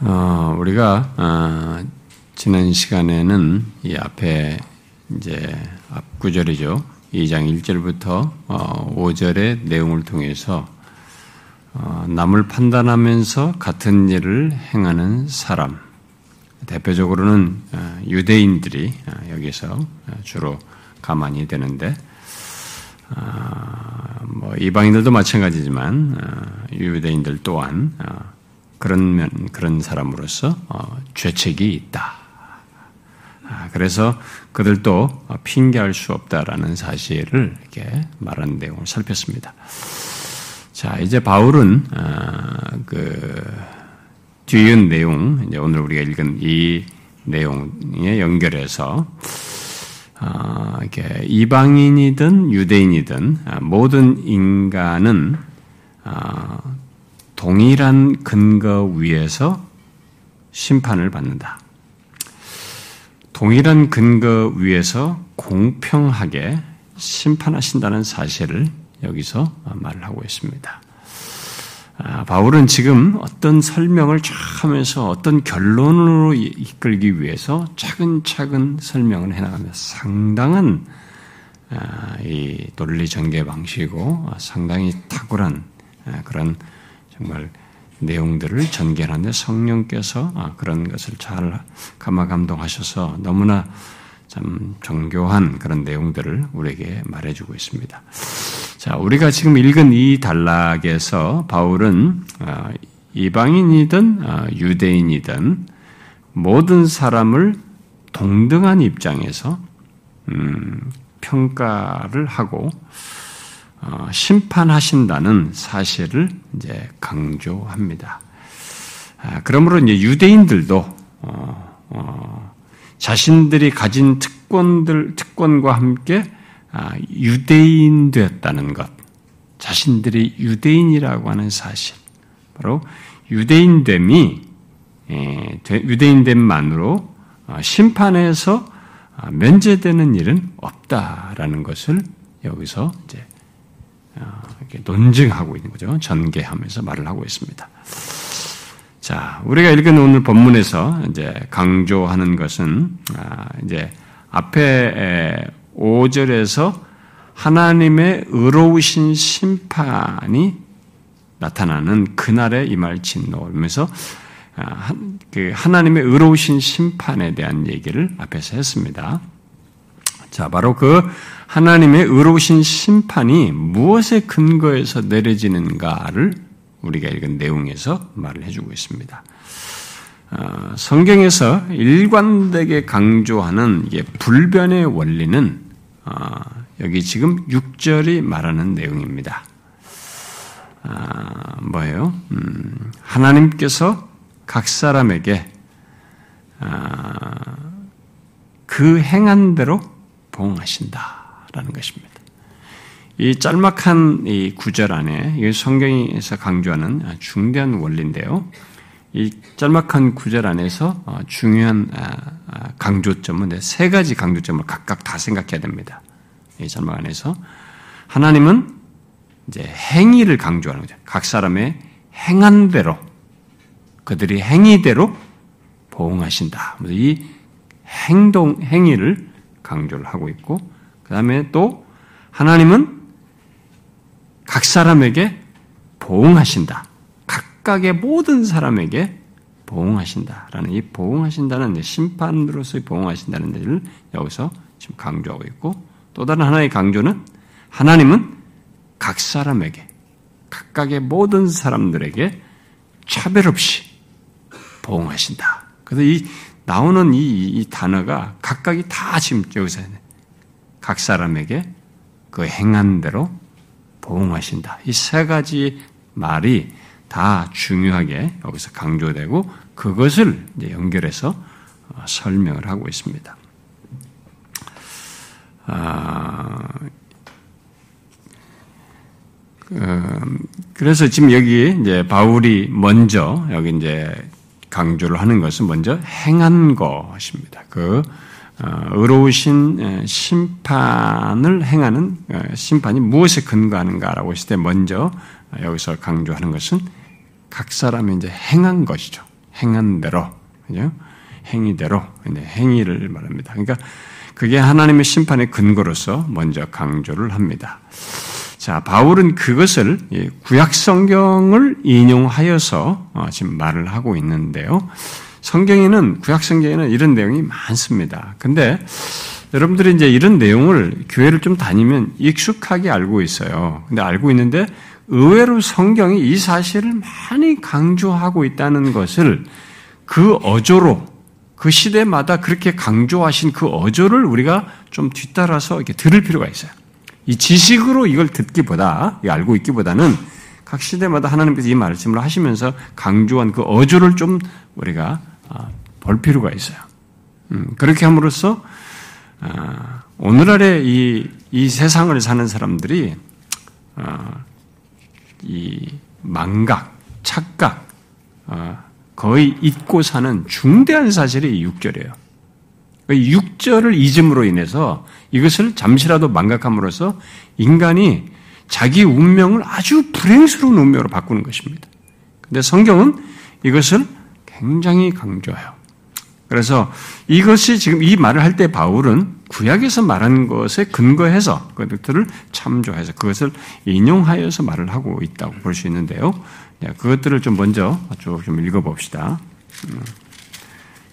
어, 우리가 어, 지난 시간에는 이 앞에 이제 앞 구절이죠. 2장 1절부터 어, 5절의 내용을 통해서 어, 남을 판단하면서 같은 일을 행하는 사람, 대표적으로는 어, 유대인들이 어, 여기서 주로 가만히 되는데, 어, 뭐 이방인들도 마찬가지지만 유대인들 또한 그런 면, 그런 사람으로서 어, 죄책이 있다. 아, 그래서 그들도 핑계할 수 없다라는 사실을 이렇게 말하는 내용을 살폈습니다. 자, 이제 바울은 어, 그 뒤은 내용, 이제 오늘 우리가 읽은 이 내용에 연결해서 어, 이렇게 이방인이든 유대인이든 모든 인간은 동일한 근거 위에서 심판을 받는다. 동일한 근거 위에서 공평하게 심판하신다는 사실을 여기서 말을 하고 있습니다. 아, 바울은 지금 어떤 설명을 쫙 하면서 어떤 결론으로 이끌기 위해서 차근차근 설명을 해나가며 상당한 아, 이 논리 전개 방식이고 상당히 탁월한 아, 그런 정말 내용들을 전개하는데 성령께서 아, 그런 것을 잘 감화 감동하셔서 너무나 참 정교한 그런 내용들을 우리에게 말해주고 있습니다. 자, 우리가 지금 읽은 이 단락에서 바울은 아, 이방인이든 아, 유대인이든 모든 사람을 동등한 입장에서 음, 평가를 하고 어, 심판하신다는 사실을 이제 강조합니다. 아, 그러므로 이제 유대인들도 어, 어, 자신들이 가진 특권들 특권과 함께 아, 유대인 되었다는 것, 자신들이 유대인이라고 하는 사실, 바로 유대인됨이 예, 유대인됨만으로 심판에서 면제되는 일은 없다라는 것을 여기서 이제 어, 이렇게 논증하고 있는 거죠. 전개하면서 말을 하고 있습니다. 자, 우리가 읽은 오늘 본문에서 이제 강조하는 것은 아, 이제 앞에 5절에서 하나님의 의로우신 심판이 나타나는 그날에 임할 진노면서 아, 그 하나님의 의로우신 심판에 대한 얘기를 앞에서 했습니다. 자, 바로 그 하나님의 의로우신 심판이 무엇에 근거해서 내려지는가를 우리가 읽은 내용에서 말을 해주고 있습니다. 어, 성경에서 일관되게 강조하는 불변의 원리는 어, 여기 지금 6절이 말하는 내용입니다. 아, 뭐예요? 음, 하나님께서 각 사람에게 아, 그 행한 대로 봉하신다. 라는 것입니다. 이 짤막한 이 구절 안에 성경에서 강조하는 중대한 원리인데요. 이 짤막한 구절 안에서 어, 중요한 아, 아, 강조점은 세 가지 강조점을 각각 다 생각해야 됩니다. 이 짤막 안에서 하나님은 이제 행위를 강조하는 거죠. 각 사람의 행한 대로 그들이 행위대로 보응하신다. 이 행동 행위를 강조를 하고 있고 그 다음에 또 하나님은 각 사람에게 보응하신다. 각각의 모든 사람에게 보응하신다라는 이 보응하신다는 심판으로서의 보응하신다는 데를 여기서 지금 강조하고 있고 또 다른 하나의 강조는 하나님은 각 사람에게 각각의 모든 사람들에게 차별 없이 보응하신다. 그래서 이 나오는 이, 이 단어가 각각이 다 지금 여기서 각 사람에게 그 행한 대로 보응하신다. 이 세 가지 말이 다 중요하게 여기서 강조되고 그것을 연결해서 어, 설명을 하고 있습니다. 아, 음, 그래서 지금 여기 이제 바울이 먼저 여기 이제 강조를 하는 것은 먼저 행한 것입니다. 그 어, 의로우신 심판을 행하는 어, 심판이 무엇에 근거하는가라고 했을 때 먼저 여기서 강조하는 것은 각 사람이 이제 행한 것이죠. 행한 대로, 그죠? 행위대로, 행위를 말합니다. 그러니까 그게 하나님의 심판의 근거로서 먼저 강조를 합니다. 자, 바울은 그것을 구약 성경을 인용하여서 어, 지금 말을 하고 있는데요. 성경에는 구약 성경에는 이런 내용이 많습니다. 근데 여러분들이 이제 이런 내용을 교회를 좀 다니면 익숙하게 알고 있어요. 근데 알고 있는데 의외로 성경이 이 사실을 많이 강조하고 있다는 것을 그 어조로 그 시대마다 그렇게 강조하신 그 어조를 우리가 좀 뒤따라서 이렇게 들을 필요가 있어요. 이 지식으로 이걸 듣기보다, 알고 있기보다는 각 시대마다 하나님께서 이 말씀을 하시면서 강조한 그 어조를 좀 우리가 아, 볼 필요가 있어요. 음, 그렇게 함으로써 아, 오늘날의 이, 이 세상을 사는 사람들이 아, 이 망각, 착각, 거의 잊고 사는 중대한 사실이 육절이에요. 육절을 잊음으로 인해서 이것을 잠시라도 망각함으로써 인간이 자기 운명을 아주 불행스러운 운명으로 바꾸는 것입니다. 근데 성경은 이것을 굉장히 강조해요. 그래서 이것이 지금 이 말을 할 때 바울은 구약에서 말한 것에 근거해서 그것들을 참조해서 그것을 인용하여서 말을 하고 있다고 볼 수 있는데요. 그것들을 좀 먼저 쭉 좀 읽어봅시다. 음.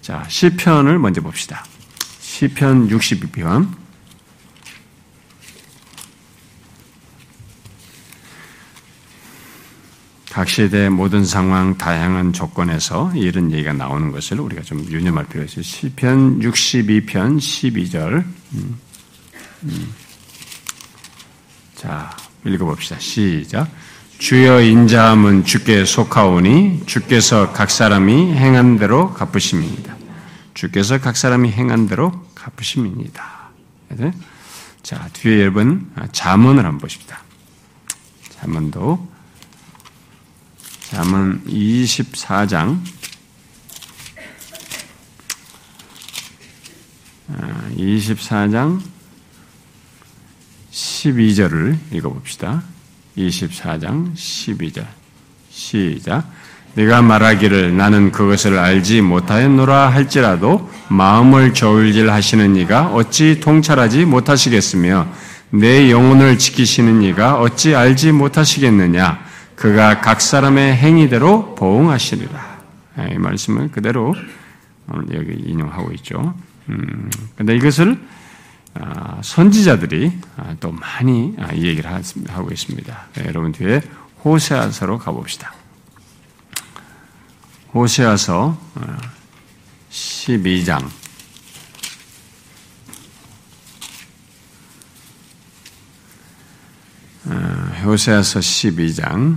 자, 시편을 먼저 봅시다. 시편 62편. 각 시대 모든 상황, 다양한 조건에서 이런 얘기가 나오는 것을 우리가 좀 유념할 필요가 있어요. 시편 62편 12절. 음, 음. 자, 읽어봅시다. 시작. 주여 인자함은 주께 속하오니 주께서 각 사람이 행한 대로 갚으심입니다. 주께서 각 사람이 행한 대로 갚으심입니다. 자, 뒤에 여러분 자문을 한번 보십시다. 자문도 잠언 24장 24장 12절을 읽어봅시다. 24장 12절 시작 내가 말하기를 나는 그것을 알지 못하였노라 할지라도 마음을 저울질 하시는 이가 어찌 통찰하지 못하시겠으며 내 영혼을 지키시는 이가 어찌 알지 못하시겠느냐 그가 각 사람의 행위대로 보응하시리라. 예, 이 말씀을 그대로 여기 인용하고 있죠. 음, 근데 이것을 아, 선지자들이 아, 또 많이 아, 이 얘기를 하고 있습니다. 네, 여러분 뒤에 호세아서로 가봅시다. 호세아서 12장 호세아서 12장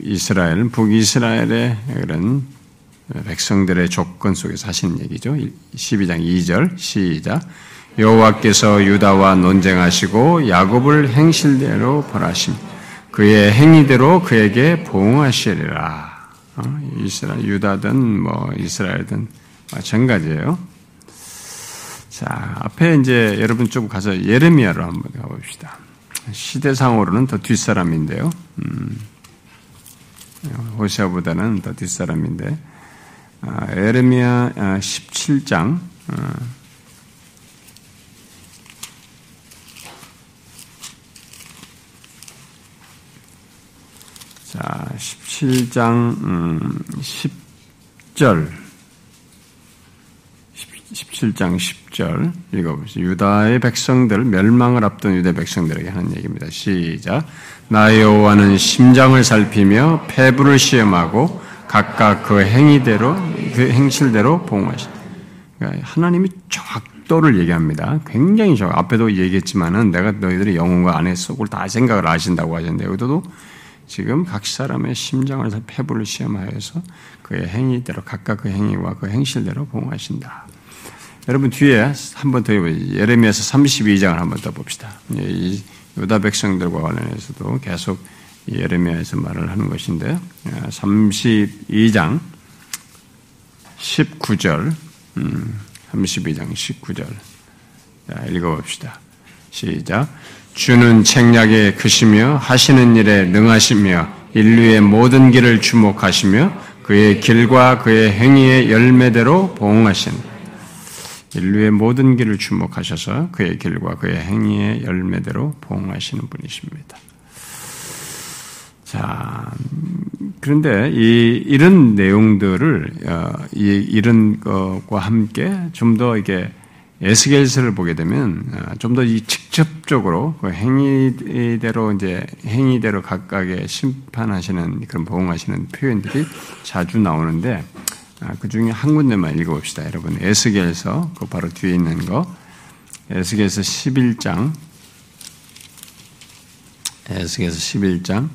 이스라엘 북이스라엘의 그런 백성들의 조건 속에서 하시는 얘기죠. 12장 2절 시작 여호와께서 유다와 논쟁하시고 야곱을 행실대로 벌하심 그의 행위대로 그에게 보응하시리라. 어? 이스라엘 유다든 뭐 이스라엘든 마찬가지예요. 자 앞에 이제 여러분 좀 가서 예레미야로 한번 가봅시다. 시대상으로는 더 뒷사람인데요. 음, 호시아보다는 더 뒷사람인데 아, 에르미야 17장 아, 자, 17장 음, 10절 17장 10절 읽어보시죠. 유다의 백성들, 멸망을 앞둔 유다 백성들에게 하는 얘기입니다. 시작. 나 여호와는 심장을 살피며 폐부를 시험하고 각각 그 행위대로, 그 행실대로 봉하시다. 그러니까 하나님이 정확도를 얘기합니다. 굉장히 정확. 앞에도 얘기했지만은 내가 너희들의 영혼과 안에 속을 다 생각을 아신다고 하셨는데 여기도 지금 각 사람의 심장을 폐부를 시험하여서 그의 행위대로 각각 그 행위와 그 행실대로 봉하신다. 여러분 뒤에 한 번 더 예레미야서 32장을 한 번 더 봅시다. 예, 이 유다 백성들과 관련해서도 계속 예레미야에서 말을 하는 것인데 32장 19절 32장 19절 읽어봅시다. 시작 주는 책략에 크시며 하시는 일에 능하시며 인류의 모든 길을 주목하시며 그의 길과 그의 행위의 열매대로 보응하신 인류의 모든 길을 주목하셔서 그의 길과 그의 행위의 열매대로 보응하시는 분이십니다. 자, 그런데 이, 이런 내용들을, 어, 이, 이런 것과 함께 좀 더 이게 에스겔서를 보게 되면 어, 좀더 직접적으로 그 행위대로 이제 행위대로 각각의 심판하시는 그런 보응하시는 표현들이 자주 나오는데 아, 그 중에 한 군데만 읽어봅시다, 여러분. 에스겔서 그 바로 뒤에 있는 거 에스겔서 11장 에스겔서 11장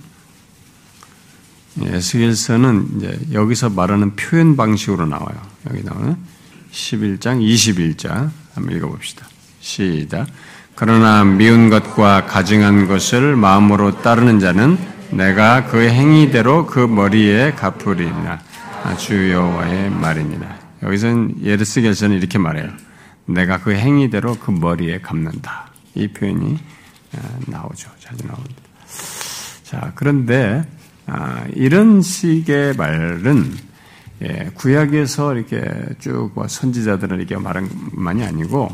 에스겔서는 이제 여기서 말하는 표현 방식으로 나와요. 여기 나오는 11장 21자 한번 읽어봅시다. 시작. 그러나 미운 것과 가증한 것을 마음으로 따르는 자는 내가 그 행위대로 그 머리에 갚으리라. 주 여호와의 말이니라. 여기서는 예르스겔서는 이렇게 말해요. 내가 그 행위대로 그 머리에 갚는다. 이 표현이 어, 나오죠. 자주 나옵니다. 자, 그런데 아, 이런 식의 말은 예, 구약에서 이렇게 쭉뭐 선지자들은 이렇게 말한 만이 아니고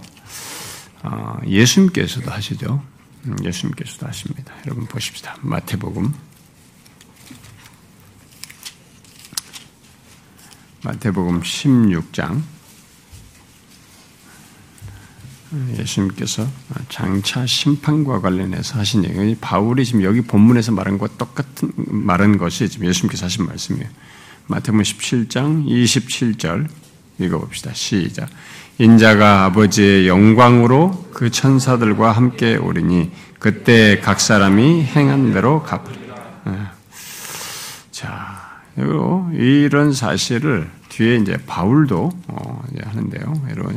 어, 예수님께서도 하시죠. 음, 예수님께서도 하십니다. 여러분 보십시다. 마태복음 마태복음 16장 예수님께서 장차 심판과 관련해서 하신 얘기, 바울이 지금 여기 본문에서 말한 것 똑같은 말한 것이 지금 예수님께서 하신 말씀이에요. 마태복음 17장 27절 읽어봅시다. 시작. 인자가 아버지의 영광으로 그 천사들과 함께 오리니 그때 각 사람이 행한 대로 갚으리라. 예. 자, 이런 사실을 뒤에 이제 바울도 어, 이제 하는데요. 여러분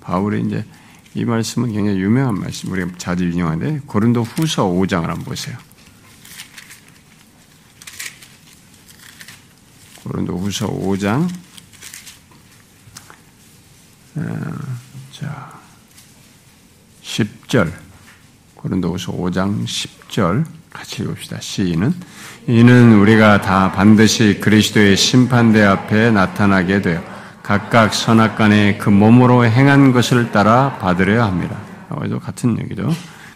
바울이 이제 이 말씀은 굉장히 유명한 말씀, 우리가 자주 인용하는데 고린도 후서 5장을 한번 보세요. 고린도 후서 5장 어, 자 10절 고린도 후서 5장 10절 같이 읽읍시다. 시인은 이는 우리가 다 반드시 그리스도의 심판대 앞에 나타나게 되어 각각 선악간에 그 몸으로 행한 것을 따라 받으려야 합니다. 여기도 같은 얘기죠.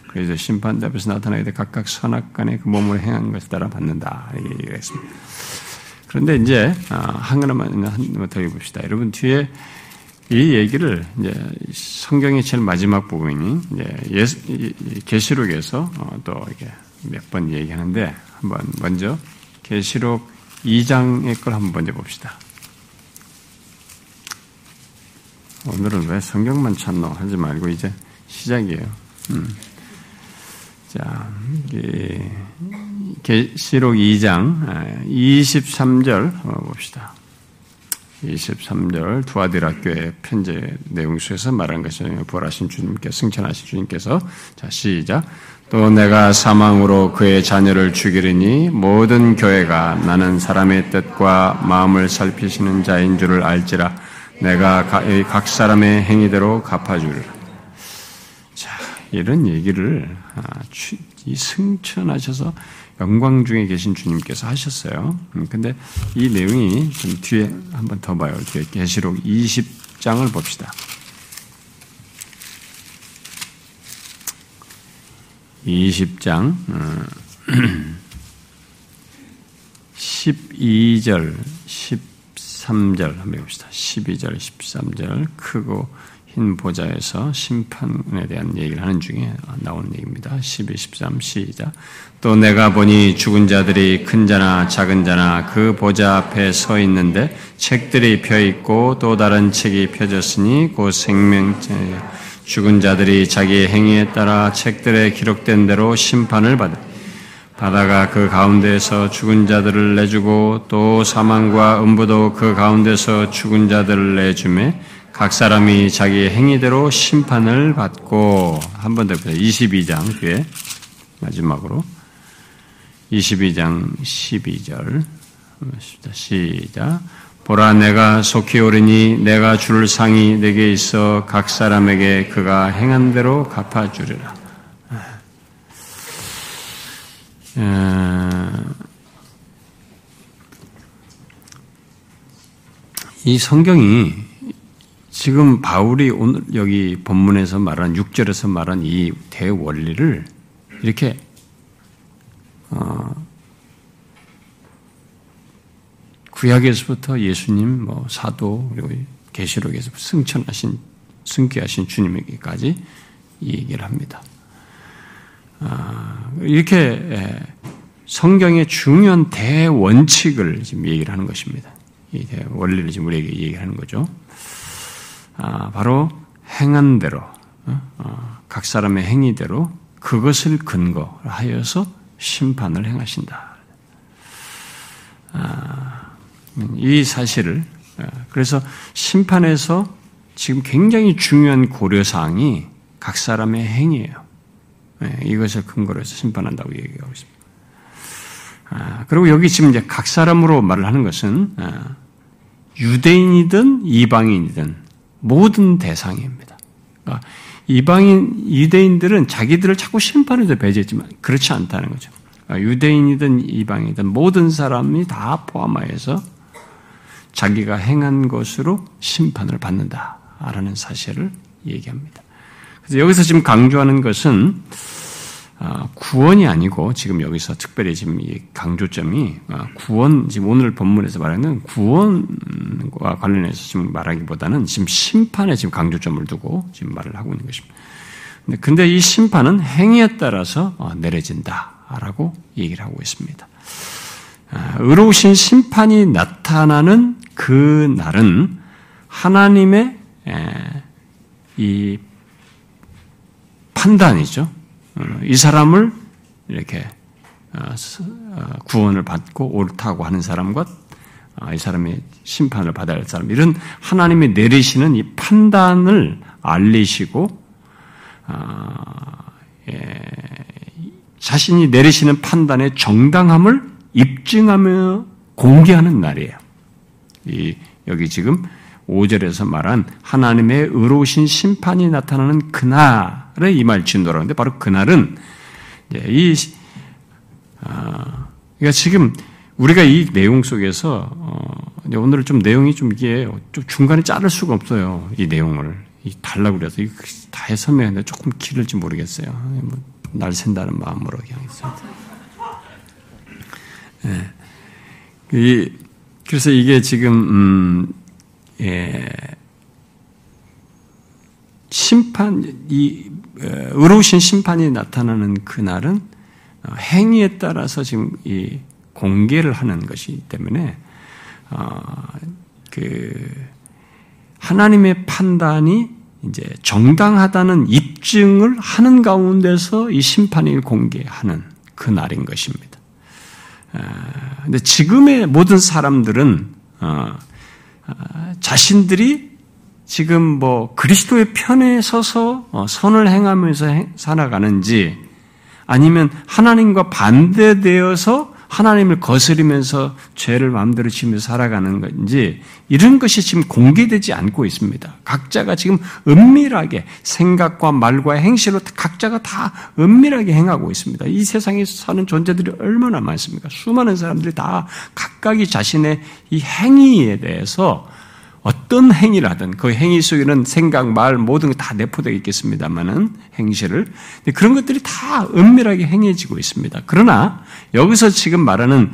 그래서 심판대 앞에서 나타나게 돼 각각 선악간에 그 몸으로 행한 것을 따라 받는다. 이렇게 얘기했습니다. 그런데 이제 아, 한 하나만 한번 더 해봅시다. 여러분 뒤에 이 얘기를 이제 성경의 제일 마지막 부분이 이제 계시록에서 어, 또 이렇게 몇 번 얘기하는데 한번 먼저 계시록 2장의 걸 한번 먼저 봅시다. 오늘은 왜 성경만 찾노 하지 말고 이제 시작이에요. 음. 자, 계시록 2장 23절 아, 봅시다. 23절 두아디라 교회 편지 내용 속에서 말한 것은 부활하신 주님께 승천하신 주님께서 자 시작 또 내가 사망으로 그의 자녀를 죽이리니 모든 교회가 나는 사람의 뜻과 마음을 살피시는 자인 줄을 알지라 내가 각 사람의 행위대로 갚아주리라. 자, 이런 얘기를 아, 승천하셔서 영광 중에 계신 주님께서 하셨어요. 음, 근데 이 내용이 좀 뒤에 한번 더 봐요. 뒤에 계시록 20장을 봅시다. 20장 12절 13절 한번 봅시다. 12절 13절 크고 흰 보좌에서 심판에 대한 얘기를 하는 중에 나오는 얘기입니다. 12, 13 시작. 또 내가 보니 죽은 자들이 큰 자나 작은 자나 그 보좌 앞에 서 있는데 책들이 펴 있고 또 다른 책이 펴졌으니 곧 생명책 죽은 자들이 자기의 행위에 따라 책들에 기록된 대로 심판을 받을 바다가 그 가운데에서 죽은 자들을 내주고 또 사망과 음부도 그 가운데서 죽은 자들을 내주매 각 사람이 자기의 행위대로 심판을 받고 한 번더 22장 뒤에 마지막으로. 22장 12절. 시작. 보라 내가 속히 오르니 내가 줄 상이 내게 있어 각 사람에게 그가 행한 대로 갚아주리라. 이 성경이 지금 바울이 오늘 여기 본문에서 말한 6절에서 말한 이 대원리를 이렇게 어, 구약에서부터 예수님, 뭐 사도 그리고 계시록에서 승천하신 승귀하신 주님에게까지 이 얘기를 합니다. 아, 이렇게 예, 성경의 중요한 대원칙을 지금 얘기를 하는 것입니다. 이 원리를 지금 우리에게 얘기하는 거죠. 아, 바로 행한 대로, 어, 어, 각 사람의 행위대로 그것을 근거하여서 심판을 행하신다. 아, 이 사실을 어, 그래서 심판에서 지금 굉장히 중요한 고려사항이 각 사람의 행위예요. 네, 이것을 근거로 해서 심판한다고 얘기하고 있습니다. 아, 그리고 여기 지금 이제 각 사람으로 말을 하는 것은 아, 유대인이든 이방인이든 모든 대상입니다. 그러니까 이방인, 유대인들은 자기들을 자꾸 심판에서 배제했지만 그렇지 않다는 거죠. 그러니까 유대인이든 이방이든 모든 사람이 다 포함하여서 자기가 행한 것으로 심판을 받는다라는 사실을 얘기합니다. 그래서 여기서 지금 강조하는 것은 아, 구원이 아니고 지금 여기서 특별히 지금 이 강조점이 아, 구원 지금 오늘 본문에서 말하는 구원과 관련해서 지금 말하기보다는 지금 심판에 지금 강조점을 두고 지금 말을 하고 있는 것입니다. 근데 이 심판은 행위에 따라서 어, 내려진다라고 얘기를 하고 있습니다. 아, 의로우신 심판이 나타나는 그 날은 하나님의 이 판단이죠. 어, 이 사람을 이렇게 어, 어, 구원을 받고 옳다고 하는 사람과 이 사람의 심판을 받아야 할 사람 이런 하나님이 내리시는 이 판단을 알리시고 예, 자신이 내리시는 판단의 정당함을 입증하며 공개하는 날이에요. 이 여기 지금 5절에서 말한 하나님의 의로우신 심판이 나타나는 그날 의이말 진도라 는데 바로 그날은 이 아, 그러니까 지금 우리가 이 내용 속에서 어, 오늘 좀 내용이 좀 이게 좀 중간에 자를 수가 없어요. 이 내용을 이 달라고 그래서 다 설명했는데 조금 길을지 모르겠어요. 뭐, 날 샌다는 마음으로 그냥 있어요. 네. 이, 그래서 이게 지금 음, 예, 심판, 이, 의로우신 심판이 나타나는 그날은 어, 행위에 따라서 지금 이 공개를 하는 것이기 때문에, 어, 그, 하나님의 판단이 이제 정당하다는 입증을 하는 가운데서 이 심판을 공개하는 그 날인 것입니다. 근데 지금의 모든 사람들은 어, 자신들이 지금 뭐 그리스도의 편에 서서 어, 선을 행하면서 살아가는지 아니면 하나님과 반대되어서 하나님을 거스리면서 죄를 마음대로 지면서 살아가는 건지 이런 것이 지금 공개되지 않고 있습니다. 각자가 지금 은밀하게 생각과 말과 행실로 각자가 다 은밀하게 행하고 있습니다. 이 세상에 사는 존재들이 얼마나 많습니까? 수많은 사람들이 다 각각이 자신의 이 행위에 대해서 어떤 행위를 하든 그 행위 속에는 생각, 말 모든 게 다 내포되어 있겠습니다만은 행실을 그런 것들이 다 은밀하게 행해지고 있습니다. 그러나 여기서 지금 말하는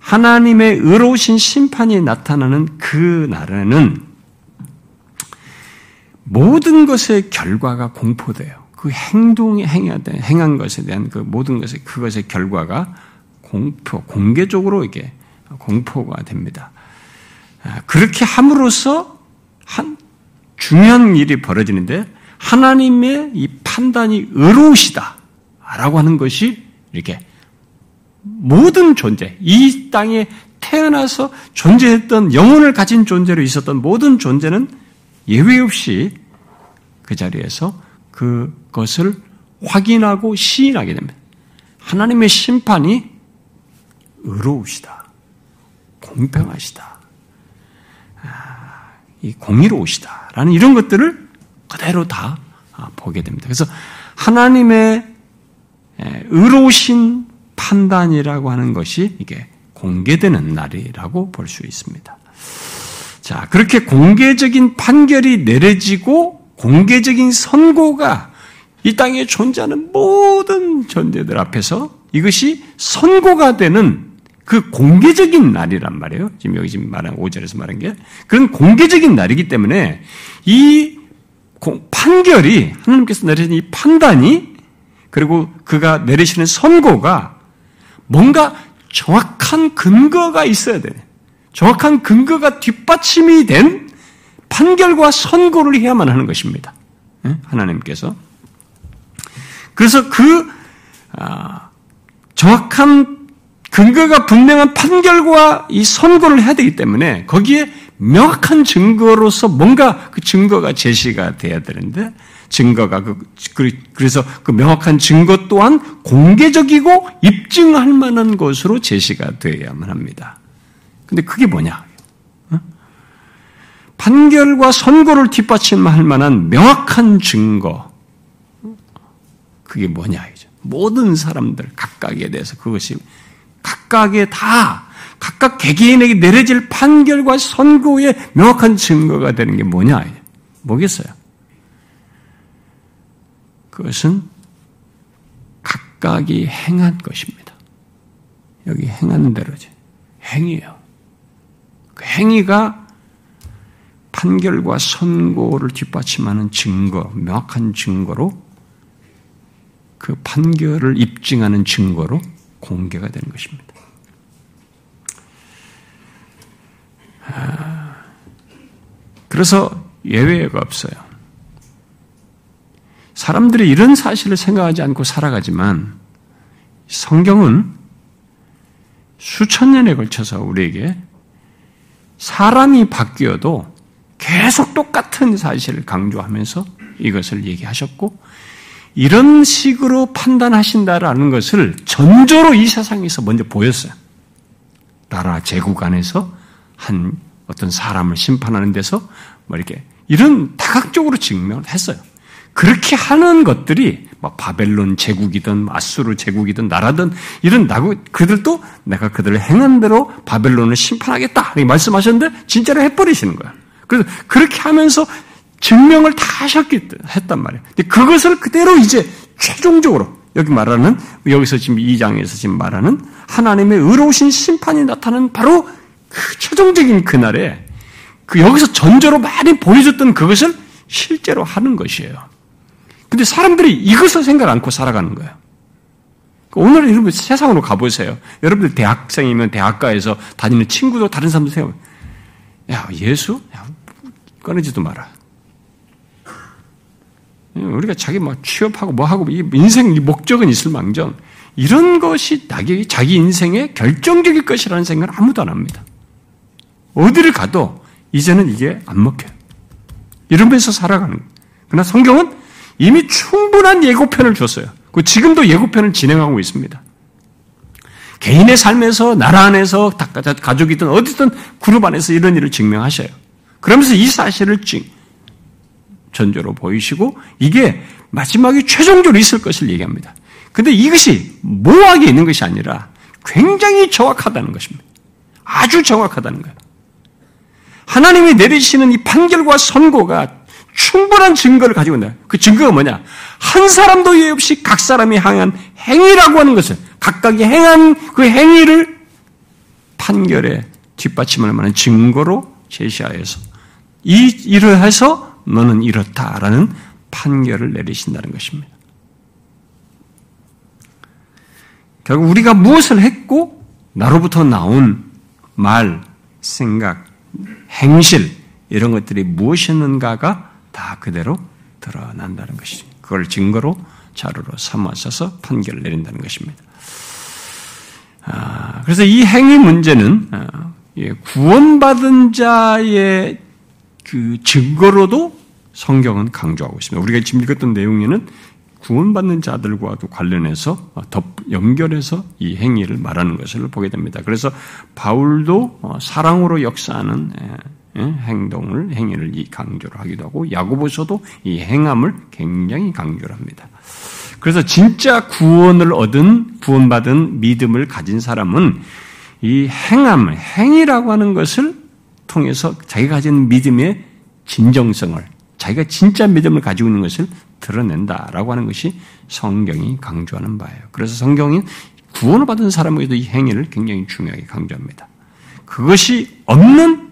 하나님의 의로우신 심판이 나타나는 그 날에는 모든 것의 결과가 공포돼요. 그 행동이 행하된 행한 것에 대한 그 모든 것의 그것의 결과가 공표 공개적으로 이게 공포가 됩니다. 아, 그렇게 함으로써 한 중요한 일이 벌어지는데 하나님의 이 판단이 의로우시다라고 하는 것이 이렇게 모든 존재, 이 땅에 태어나서 존재했던 영혼을 가진 존재로 있었던 모든 존재는 예외 없이 그 자리에서 그것을 확인하고 시인하게 됩니다. 하나님의 심판이 의로우시다. 공평하시다. 이 공의로우시다라는 이런 것들을 그대로 다 아, 보게 됩니다. 그래서 하나님의 의로우신 판단이라고 하는 것이 이게 공개되는 날이라고 볼 수 있습니다. 자, 그렇게 공개적인 판결이 내려지고 공개적인 선고가 이 땅에 존재하는 모든 존재들 앞에서 이것이 선고가 되는 그 공개적인 날이란 말이에요. 지금 여기 지금 말한 5절에서 말한 게 그런 공개적인 날이기 때문에 이 판결이 하나님께서 내리신 이 판단이 그리고 그가 내리시는 선고가 뭔가 정확한 근거가 있어야 돼. 정확한 근거가 뒷받침이 된 판결과 선고를 해야만 하는 것입니다. 예? 하나님께서. 그래서 그 아, 정확한 근거가 분명한 판결과 이 선고를 해야 되기 때문에 거기에 명확한 증거로서 뭔가 그 증거가 제시가 돼야 되는데 증거가 그 그래서 그 명확한 증거 또한 공개적이고 입증할 만한 것으로 제시가 되어야만 합니다. 근데 그게 뭐냐? 판결과 선고를 뒷받침할 만한 명확한 증거. 그게 뭐냐. 모든 사람들 각각에 대해서 그것이 각각에 다 각각 개개인에게 내려질 판결과 선고의 명확한 증거가 되는 게 뭐냐? 뭐겠어요? 그것은 각각이 행한 것입니다. 여기 행하는 대로지. 행위예요. 그 행위가 판결과 선고를 뒷받침하는 증거, 명확한 증거로 그 판결을 입증하는 증거로 공개가 되는 것입니다. 아, 그래서 예외가 없어요. 사람들이 이런 사실을 생각하지 않고 살아가지만 성경은 수천 년에 걸쳐서 우리에게 사람이 바뀌어도 계속 똑같은 사실을 강조하면서 이것을 얘기하셨고 이런 식으로 판단하신다라는 것을 전조로 이 세상에서 먼저 보였어요. 나라 제국 안에서 한 어떤 사람을 심판하는 데서 뭐 이렇게 이런 다각적으로 증명을 했어요. 그렇게 하는 것들이 뭐 바벨론 제국이든 아수르 제국이든 나라든 이런 나고 그들도 내가 그들을 행한 대로 바벨론을 심판하겠다 이렇게 말씀하셨는데 진짜로 해버리시는 거야. 그래서 그렇게 하면서 증명을 다 하셨기 했단 말이에요. 근데 그것을 그대로 이제 최종적으로 여기 말하는 여기서 지금 이 장에서 지금 말하는 하나님의 의로우신 심판이 나타나는 바로 그 최종적인 그날에 그 여기서 전조로 많이 보여줬던 그것을 실제로 하는 것이에요. 근데 사람들이 이것을 생각 않고 살아가는 거예요. 오늘 여러분 세상으로 가보세요. 여러분들 대학생이면 대학가에서 다니는 친구도 다른 사람들 생각, 야 예수, 야, 꺼내지도 마라. 우리가 자기 막 취업하고 뭐 하고 인생 목적은 있을 망정 이런 것이 나에게 자기 인생의 결정적일 것이라는 생각을 아무도 안 합니다. 어디를 가도 이제는 이게 안 먹혀요. 이러면서 살아가는. 그러나 성경은 이미 충분한 예고편을 줬어요. 그 지금도 예고편을 진행하고 있습니다. 개인의 삶에서 나라 안에서 가족이든 어디든 그룹 안에서 이런 일을 증명하셔요. 그러면서 이 사실을 전조로 보이시고 이게 마지막에 최종적으로 있을 것을 얘기합니다. 근데 이것이 모호하게 있는 것이 아니라 굉장히 정확하다는 것입니다. 아주 정확하다는 거예요. 하나님이 내리시는 이 판결과 선고가 충분한 증거를 가지고 있다. 그 증거가 뭐냐? 한 사람도 예 없이 각 사람이 향한 행위라고 하는 것을 각각이 행한 그 행위를 판결에 뒷받침할 만한 증거로 제시하여서 이 일을 해서 너는 이렇다라는 판결을 내리신다는 것입니다. 결국 우리가 무엇을 했고 나로부터 나온 말, 생각, 행실 이런 것들이 무엇이었는가가 다 그대로 드러난다는 것이죠. 그걸 증거로 자료로 삼아서 판결을 내린다는 것입니다. 아, 그래서 이 행위 문제는 아, 예, 구원받은 자의 그 증거로도 성경은 강조하고 있습니다. 우리가 지금 읽었던 내용에는 구원받는 자들과도 관련해서 더 연결해서 이 행위를 말하는 것을 보게 됩니다. 그래서 바울도 어, 사랑으로 역사하는 행동을 행위를 이 강조를 하기도 하고 야고보서도 이 행함을 굉장히 강조를 합니다. 그래서 진짜 구원을 얻은 구원받은 믿음을 가진 사람은 이 행함, 행위라고 하는 것을 통해서 자기가 가진 믿음의 진정성을 자기가 진짜 믿음을 가지고 있는 것을 드러낸다라고 하는 것이 성경이 강조하는 바예요. 그래서 성경이 구원을 받은 사람에게도 이 행위를 굉장히 중요하게 강조합니다. 그것이 없는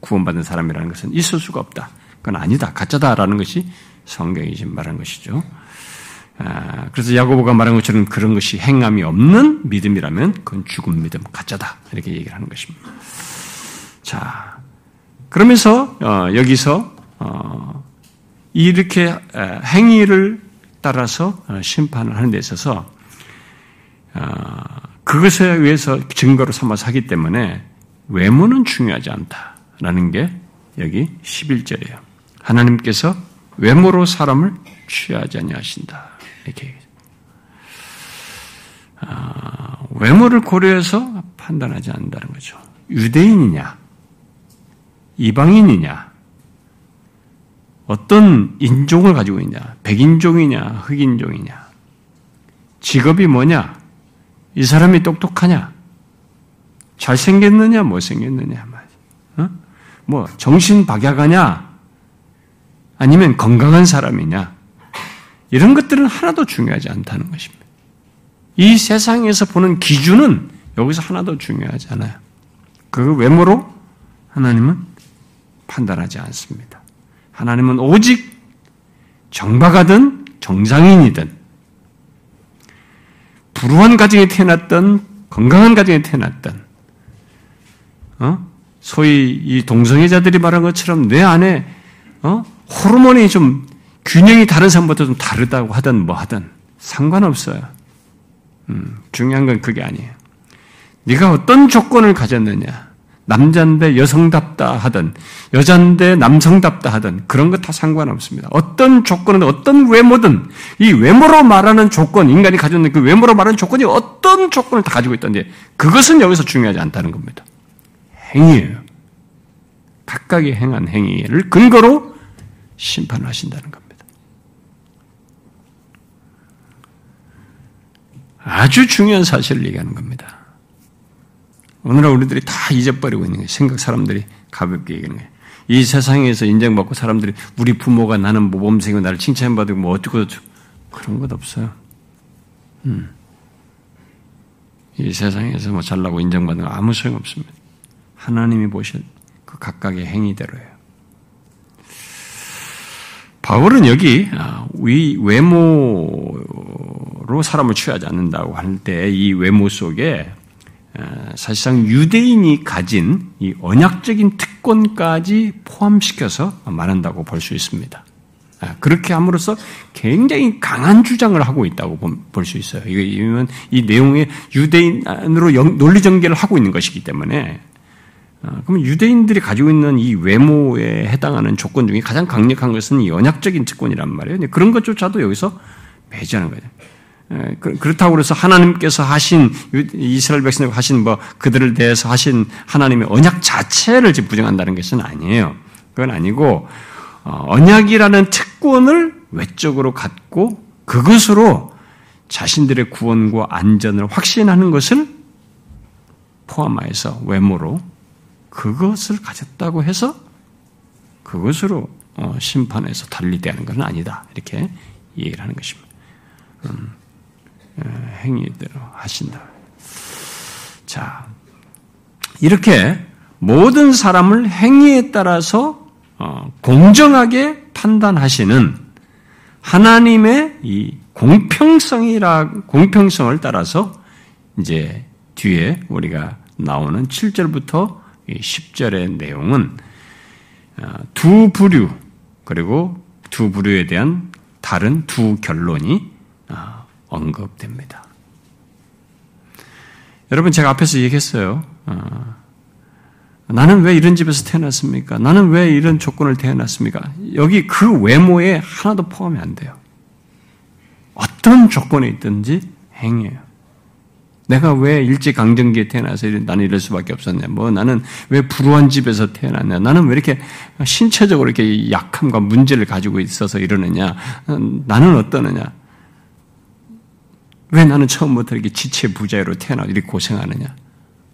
구원받은 사람이라는 것은 있을 수가 없다. 그건 아니다. 가짜다라는 것이 성경이 지금 말하는 것이죠. 아, 그래서 야고보가 말한 것처럼 그런 것이 행함이 없는 믿음이라면 그건 죽은 믿음, 가짜다. 이렇게 얘기를 하는 것입니다. 자, 그러면서 어, 여기서 어, 이렇게 행위를 따라서 어, 심판을 하는 데 있어서 그것에 의해서 증거로 삼아서 하기 때문에 외모는 중요하지 않다라는 게 여기 11절이에요. 하나님께서 외모로 사람을 취하지 아니하신다. 이렇게 아, 외모를 고려해서 판단하지 않는다는 거죠. 유대인이냐, 이방인이냐, 어떤 인종을 가지고 있냐, 백인종이냐, 흑인종이냐, 직업이 뭐냐, 이 사람이 똑똑하냐, 잘생겼느냐, 못생겼느냐, 어? 뭐, 정신 박약하냐, 아니면 건강한 사람이냐, 이런 것들은 하나도 중요하지 않다는 것입니다. 이 세상에서 보는 기준은 여기서 하나도 중요하지 않아요. 그 외모로 하나님은 판단하지 않습니다. 하나님은 오직 정박하든 정상인이든 불우한 가정에 태어났던 건강한 가정에 태어났던 어? 소위 이 동성애자들이 말한 것처럼 내 안에 어? 호르몬이 좀 균형이 다른 사람보다 좀 다르다고 하든 뭐 하든 상관없어요. 음, 중요한 건 그게 아니에요. 네가 어떤 조건을 가졌느냐, 남자인데 여성답다 하든 여자인데 남성답다 하든 그런 거다 상관없습니다. 어떤 조건은 어떤 외모든 이 외모로 말하는 조건, 인간이 가졌는 그 외모로 말하는 조건이 어떤 조건을 다 가지고 있던지 그것은 여기서 중요하지 않다는 겁니다. 행위예요. 각각의 행한 행위를 근거로 심판하신다는 겁니다. 아주 중요한 사실을 얘기하는 겁니다. 오늘날 우리들이 다 잊어버리고 있는 거예요. 생각 사람들이 가볍게 얘기하는 거예요. 이 세상에서 인정받고 사람들이 우리 부모가 나는 모범생이고 나를 칭찬받고 뭐 어떻고 저쩌고 그런 것 없어요. 음. 이 세상에서 뭐 잘나고 인정받는 거 아무 소용 없습니다. 하나님이 보실 그 각각의 행위대로예요. 바울은 여기 아, 위 외모로 사람을 취하지 않는다고 할 때 이 외모 속에 사실상 유대인이 가진 이 언약적인 특권까지 포함시켜서 말한다고 볼 수 있습니다. 아, 그렇게 함으로써 굉장히 강한 주장을 하고 있다고 볼 수 있어요. 이건 이 내용에 유대인으로 논리 전개를 하고 있는 것이기 때문에 아, 그러면 유대인들이 가지고 있는 이 외모에 해당하는 조건 중에 가장 강력한 것은 이 언약적인 특권이란 말이에요. 그런 것조차도 여기서 매지하는 거예요. 그, 그렇다고 그래서 하나님께서 하신 이스라엘 백성들 하신 뭐 그들을 대해서 하신 하나님의 언약 자체를 부정한다는 것은 아니에요. 그건 아니고 어, 언약이라는 특권을 외적으로 갖고 그것으로 자신들의 구원과 안전을 확신하는 것을 포함하여서 외모로 그것을 가졌다고 해서 그것으로 어, 심판에서 달리 대하는 것은 아니다. 이렇게 얘기를 하는 것입니다. 음. 행위대로 하신다. 자, 이렇게 모든 사람을 행위에 따라서 어, 공정하게 판단하시는 하나님의 이 공평성이라 공평성을 따라서 이제 뒤에 우리가 나오는 7절부터 10절의 내용은 어, 두 부류 그리고 두 부류에 대한 다른 두 결론이 언급됩니다. 여러분 제가 앞에서 얘기했어요. 어, 나는 왜 이런 집에서 태어났습니까? 나는 왜 이런 조건을 태어났습니까? 여기 그 외모에 하나도 포함이 안 돼요. 어떤 조건에 있든지 행해요. 내가 왜 일제 강점기에 태어나서 나는 이럴 수밖에 없었냐? 뭐 나는 왜 불우한 집에서 태어났냐? 나는 왜 이렇게 신체적으로 이렇게 약함과 문제를 가지고 있어서 이러느냐? 나는 어떠느냐? 왜 나는 처음부터 이렇게 지체 부자로 태어나 이렇게 고생하느냐?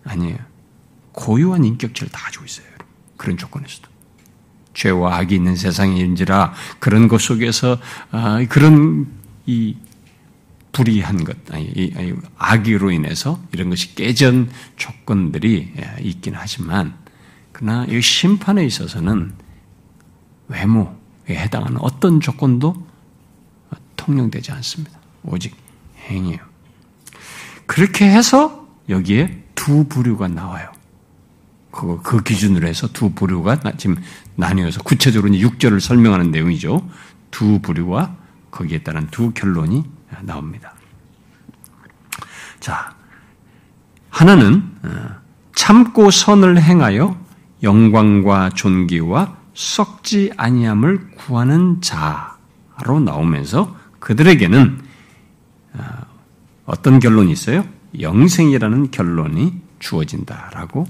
아니에요. 고유한 인격체를 다 가지고 있어요. 그런 조건에서도. 죄와 악이 있는 세상인지라 그런 것 속에서 아, 그런 이 불이한 것, 아니, 아니, 악의로 인해서 이런 것이 깨진 조건들이 예, 있긴 하지만, 그러나 이 심판에 있어서는 외모에 해당하는 어떤 조건도 통용되지 않습니다. 오직 행위예요. 그렇게 해서 여기에 두 부류가 나와요. 그, 그 기준으로 해서 두 부류가 지금 나뉘어서 구체적으로 6절을 설명하는 내용이죠. 두 부류와 거기에 따른 두 결론이 나옵니다. 자, 하나는 어, 참고 선을 행하여 영광과 존귀와 썩지 아니함을 구하는 자로 나오면서 그들에게는 어, 어떤 결론이 있어요? 영생이라는 결론이 주어진다라고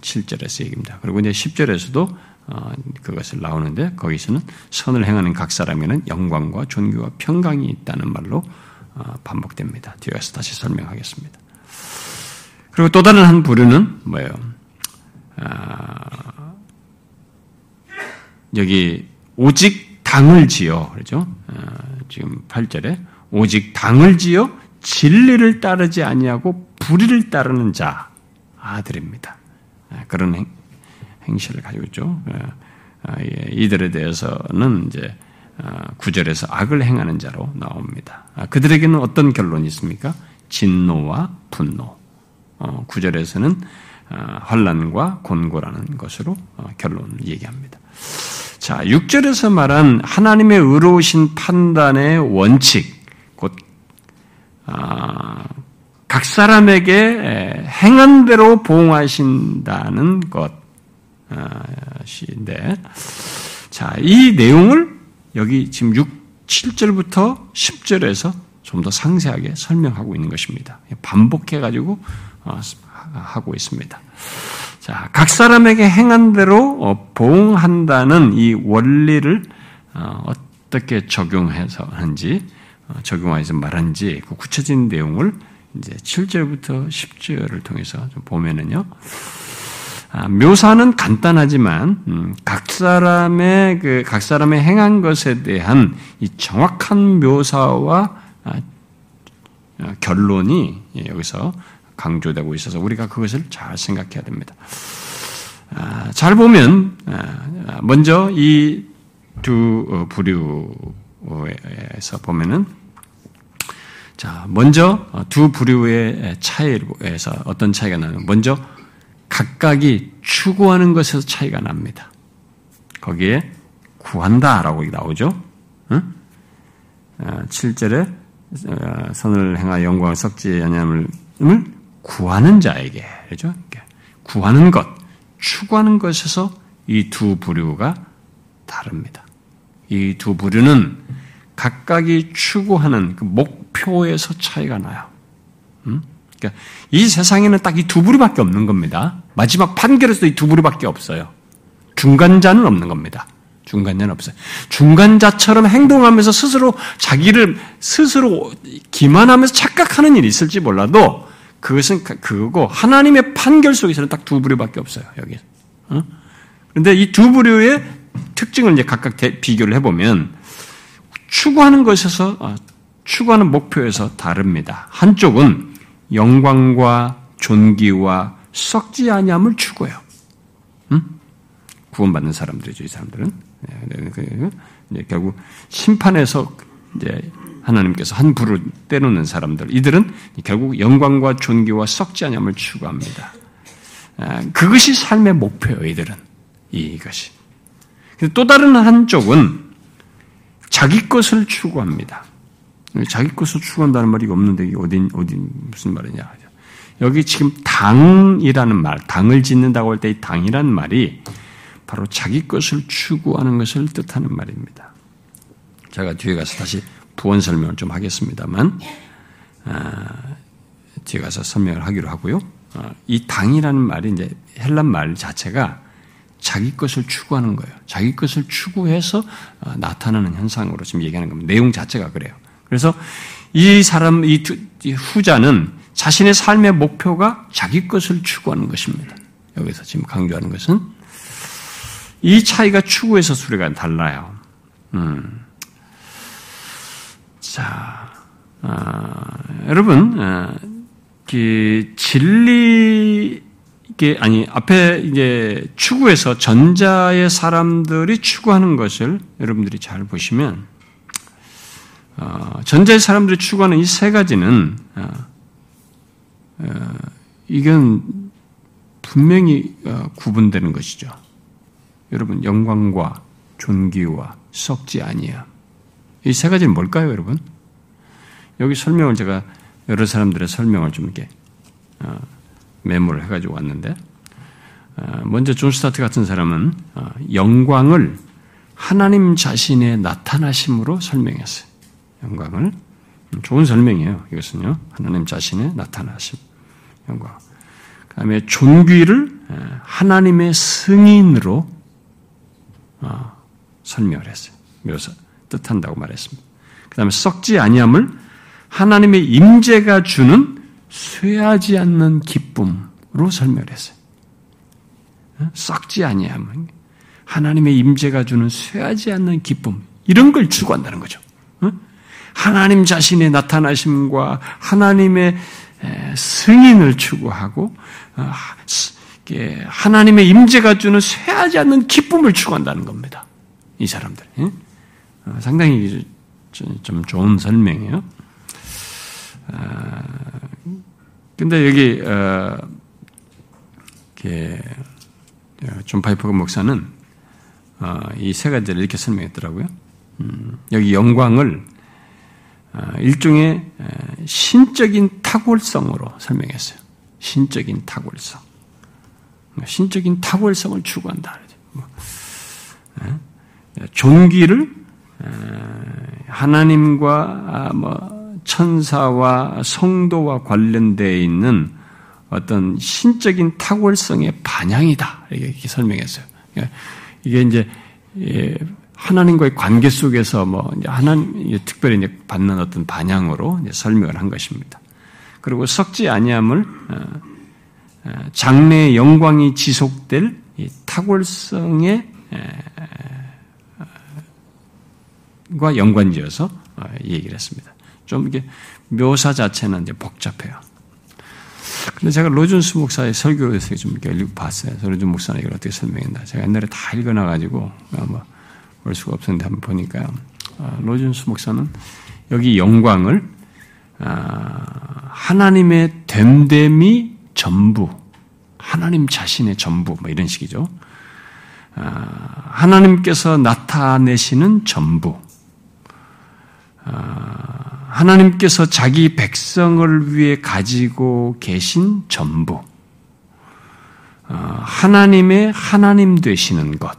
7절에서 어, 얘기입니다. 그리고 이제 10절에서도 그것을 나오는데 거기서는 선을 행하는 각 사람에는 영광과 존귀와 평강이 있다는 말로 반복됩니다. 뒤에 서 다시 설명하겠습니다. 그리고 또 다른 한 부류는 뭐예요? 여기 오직 당을 지어 그렇죠? 지금 8절에 오직 당을 지어 진리를 따르지 아니하고 불의를 따르는 자 아들입니다. 그런 행, 행실을 가지고 있죠. 아, 예, 이들에 대해서는 이제 아, 구절에서 악을 행하는 자로 나옵니다. 아, 그들에게는 어떤 결론이 있습니까? 진노와 분노. 어, 구절에서는 환란과 곤고라는 것으로 어, 결론을 얘기합니다. 자, 6절에서 말한 하나님의 의로우신 판단의 원칙, 곧, 각 사람에게 행한 대로 보응하신다는 것인데, 자, 이 내용을 여기 지금 6, 7절부터 10절에서 좀 더 상세하게 설명하고 있는 것입니다. 반복해가지고 어, 하고 있습니다. 자, 각 사람에게 행한 대로 어, 보응한다는 이 원리를 어, 어떻게 적용해서 하는지, 적용해서 말한지, 그 구체적인 내용을 이제 7절부터 10절을 통해서 좀 보면은요, 아, 묘사는 간단하지만 음, 각 사람의 그 각 사람의 행한 것에 대한 이 정확한 묘사와 아, 어, 결론이 여기서 강조되고 있어서 우리가 그것을 잘 생각해야 됩니다. 아, 잘 보면 먼저 이두 어, 부류 에서 보면은 자 먼저 두 부류의 차이에서 어떤 차이가 나는 먼저 각각이 추구하는 것에서 차이가 납니다. 거기에 구한다라고 나오죠. 응? 7절에 어, 어, 선을 행하 영광을 썩지 아니함을 구하는 자에게 그죠? 구하는 것, 추구하는 것에서 이 두 부류가 다릅니다. 이 두 부류는 각각이 추구하는 그 목표에서 차이가 나요. 음? 그러니까 이 세상에는 딱 이 두 부류밖에 없는 겁니다. 마지막 판결에서도 이 두 부류밖에 없어요. 중간자는 없는 겁니다. 중간자는 없어요. 중간자처럼 행동하면서 스스로 자기를 스스로 기만하면서 착각하는 일이 있을지 몰라도 그것은 그거고 하나님의 판결 속에서는 딱 두 부류밖에 없어요. 여기. 어? 그런데 이 두 부류의 특징을 이제 각각 비교를 해보면 추구하는 것에서 어, 추구하는 목표에서 다릅니다. 한쪽은 영광과 존귀와 썩지 아니함을 추구해요. 응? 구원받는 사람들이죠, 이 사람들은. 네, 그, 결국 심판에서 이제 하나님께서 한 불을 떼놓는 사람들, 이들은 결국 영광과 존귀와 썩지 아니함을 추구합니다. 아, 그것이 삶의 목표예요, 이들은. 이것이. 또 다른 한쪽은 자기 것을 추구합니다. 자기 것을 추구한다는 말이 없는데 이게 어디 어디 무슨 말이냐? 여기 지금 당이라는 말, 당을 짓는다고 할 때 이 당이라는 말이 바로 자기 것을 추구하는 것을 뜻하는 말입니다. 제가 뒤에 가서 다시 부원 설명을 좀 하겠습니다만 아, 뒤에 가서 설명을 하기로 하고요. 아, 이 당이라는 말이 이제 헬란 말 자체가 자기 것을 추구하는 거예요. 자기 것을 추구해서 아, 나타나는 현상으로 지금 얘기하는 겁니다. 내용 자체가 그래요. 그래서 이 사람, 이, 후자는 자신의 삶의 목표가 자기 것을 추구하는 것입니다. 여기서 지금 강조하는 것은 이 차이가 추구에서 수리가 달라요. 음. 자, 아, 여러분, 아, 그 진리 이게 아니 앞에 이제 추구에서 전자의 사람들이 추구하는 것을 여러분들이 잘 보시면 어, 전자의 사람들이 추구하는 이 세 가지는 어, 어, 이건 분명히 어, 구분되는 것이죠. 여러분 영광과 존귀와 썩지 아니야. 이 세 가지는 뭘까요, 여러분? 여기 설명을 제가 여러 사람들의 설명을 좀 이렇게 어, 메모를 해가지고 왔는데 어, 먼저 존 스타트 같은 사람은 어, 영광을 하나님 자신의 나타나심으로 설명했어요. 영광을 좋은 설명이에요. 이것은요 하나님 자신의 나타나심 영광. 그다음에 존귀를 하나님의 승인으로 설명을 했어요. 묘사 뜻한다고 말했습니다. 그다음에 썩지 아니함을 하나님의 임재가 주는 쇠하지 않는 기쁨으로 설명했어요. 어? 썩지 아니함. 하나님의 임재가 주는 쇠하지 않는 기쁨. 이런 걸 추구한다는 거죠. 어? 하나님 자신의 나타나심과 하나님의 승인을 추구하고 어, 하나님의 임재가 주는 쇠하지 않는 기쁨을 추구한다는 겁니다. 이 사람들. 상당히 좀 좋은 설명이에요. 아, 근데 여기 어, 존 파이퍼 목사는 어, 이 세 가지를 이렇게 설명했더라고요. 음, 여기 영광을 어, 일종의 신적인 탁월성으로 설명했어요. 신적인 탁월성. 신적인 탁월성을 추구한다. 뭐, 존귀를 하나님과 아, 뭐 천사와 성도와 관련되어 있는 어떤 신적인 탁월성의 반향이다. 이렇게 설명했어요. 이게 이제 예, 하나님과의 관계 속에서 뭐 하나님 특별히 이제 받는 어떤 반향으로 설명을 한 것입니다. 그리고 썩지 아니함을 어, 어, 장래의 영광이 지속될 탁월성의 과 연관지어서 어, 얘기를 했습니다. 좀 이게 묘사 자체는 이제 복잡해요. 근데 제가 로준스 목사의 설교에서 좀 이렇게 봤어요. 로준 목사는 이걸 어떻게 설명했나. 제가 옛날에 다 읽어놔가지고 아마 볼 수가 없었는데 한번 보니까요. 아, 로준스 목사는 여기 영광을 아, 하나님의 됨됨이 전부, 하나님 자신의 전부, 뭐 이런 식이죠. 아, 하나님께서 나타내시는 전부, 하나님께서 자기 백성을 위해 가지고 계신 전부, 어, 하나님의 하나님 되시는 것,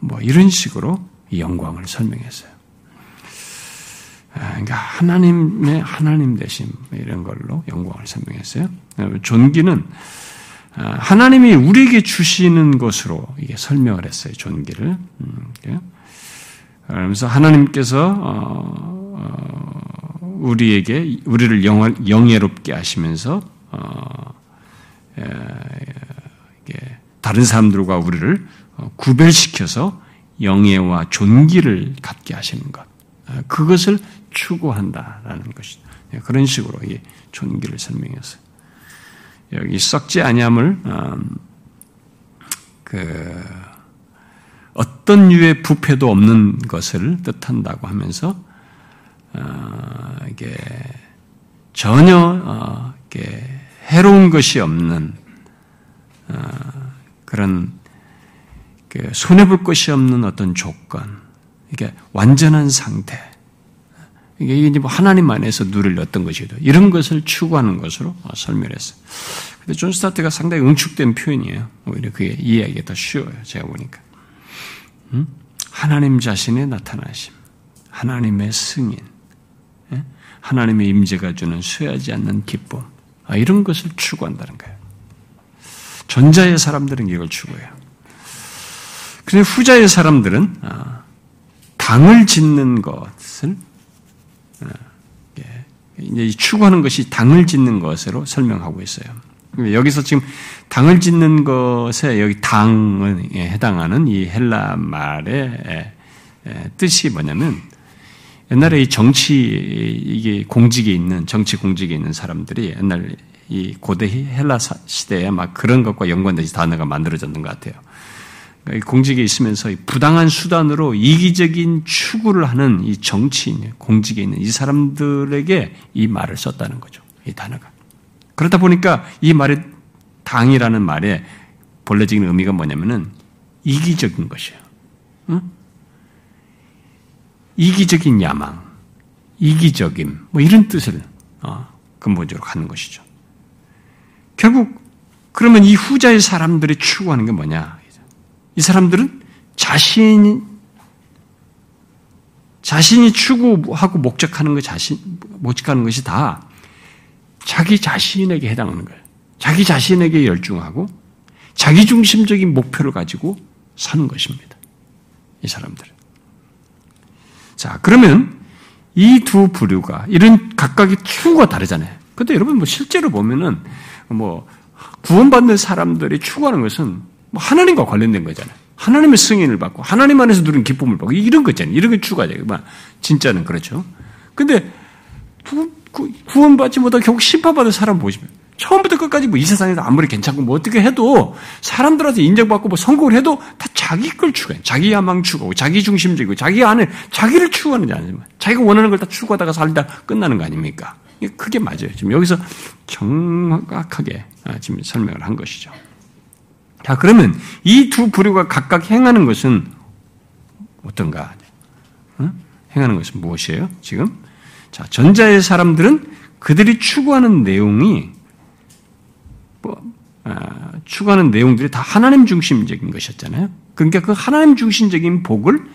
뭐 이런 식으로 영광을 설명했어요. 아, 그러니까 하나님의 하나님 되심 이런 걸로 영광을 설명했어요. 존귀는 아, 하나님이 우리에게 주시는 것으로 이게 설명을 했어요. 존귀를. 음, 그러면서 하나님께서 어, 어, 우리에게 우리를 영예롭게 하시면서 어, 다른 사람들과 우리를 어, 구별시켜서 영예와 존귀를 갖게 하시는 것 어, 그것을 추구한다라는 것이 예, 그런 식으로 이 존귀를 설명했어요. 여기 썩지 아니함을 음, 그 어떤 유의 부패도 없는 것을 뜻한다고 하면서 어, 이게 전혀 어, 이게 해로운 것이 없는 어, 그런 그 손해 볼 것이 없는 어떤 조건, 이게 완전한 상태. 이게 이제 뭐 하나님 안에서 누릴 어떤 것이도 이런 것을 추구하는 것으로 설명했어요. 근데 존 스타트가 상당히 응축된 표현이에요. 오히려 그게 이해하기가 더 쉬워요. 제가 보니까. 음? 하나님 자신의 나타나심, 하나님의 승인, 하나님의 임재가 주는 쇠하지 않는 기쁨 아, 이런 것을 추구한다는 거예요. 전자의 사람들은 이걸 추구해요. 그런데 후자의 사람들은 아, 당을 짓는 것을 아, 이제 추구하는 것이 당을 짓는 것으로 설명하고 있어요. 여기서 지금 당을 짓는 것에 여기 당에 해당하는 이 헬라 말의 뜻이 뭐냐면 옛날에 이 정치 이게 공직에 있는 정치 공직에 있는 사람들이 옛날 이 고대 헬라 시대에 막 그런 것과 연관된 단어가 만들어졌는 것 같아요. 그러니까 공직에 있으면서 부당한 수단으로 이기적인 추구를 하는 이 정치인, 공직에 있는 이 사람들에게 이 말을 썼다는 거죠. 이 단어가. 그러다 보니까 이 말의 당이라는 말의 본래적인 의미가 뭐냐면은 이기적인 것이에요. 응? 이기적인 야망, 이기적임, 뭐 이런 뜻을 어, 근본적으로 갖는 것이죠. 결국 그러면 이 후자의 사람들이 추구하는 게 뭐냐? 이 사람들은 자신이 자신이 추구하고 목적하는 것 자신 목적하는 것이 다 자기 자신에게 해당하는 거예요. 자기 자신에게 열중하고 자기 중심적인 목표를 가지고 사는 것입니다. 이 사람들은. 자, 그러면 이 두 부류가 이런 각각의 추구가 다르잖아요. 근데 여러분 뭐 실제로 보면은 뭐 구원받는 사람들이 추구하는 것은 뭐 하나님과 관련된 거잖아요. 하나님의 승인을 받고 하나님 안에서 누린 기쁨을 받고 이런 거잖아요. 이런 게. 뭐 진짜는 그렇죠. 근데 구, 원받지 못하고 결국 심판받은 사람 보시면 처음부터 끝까지 뭐 이 세상에서 아무리 괜찮고 뭐 어떻게 해도 사람들한테 인정받고 뭐 성공을 해도 다 자기 걸 추구해. 자기 야망 추구하고 자기 중심적이고 자기 안에 자기를 추구하는 게 아니지만 자기가 원하는 걸 다 추구하다가 살다 끝나는 거 아닙니까? 그게 맞아요. 지금 여기서 정확하게 아, 지금 설명을 한 것이죠. 자, 그러면 이 두 부류가 각각 행하는 것은 어떤가? 응? 행하는 것은 무엇이에요? 지금? 자, 전자의 사람들은 그들이 추구하는 내용이 추구하는 내용들이 다 하나님 중심적인 것이었잖아요. 그러니까 그 하나님 중심적인 복을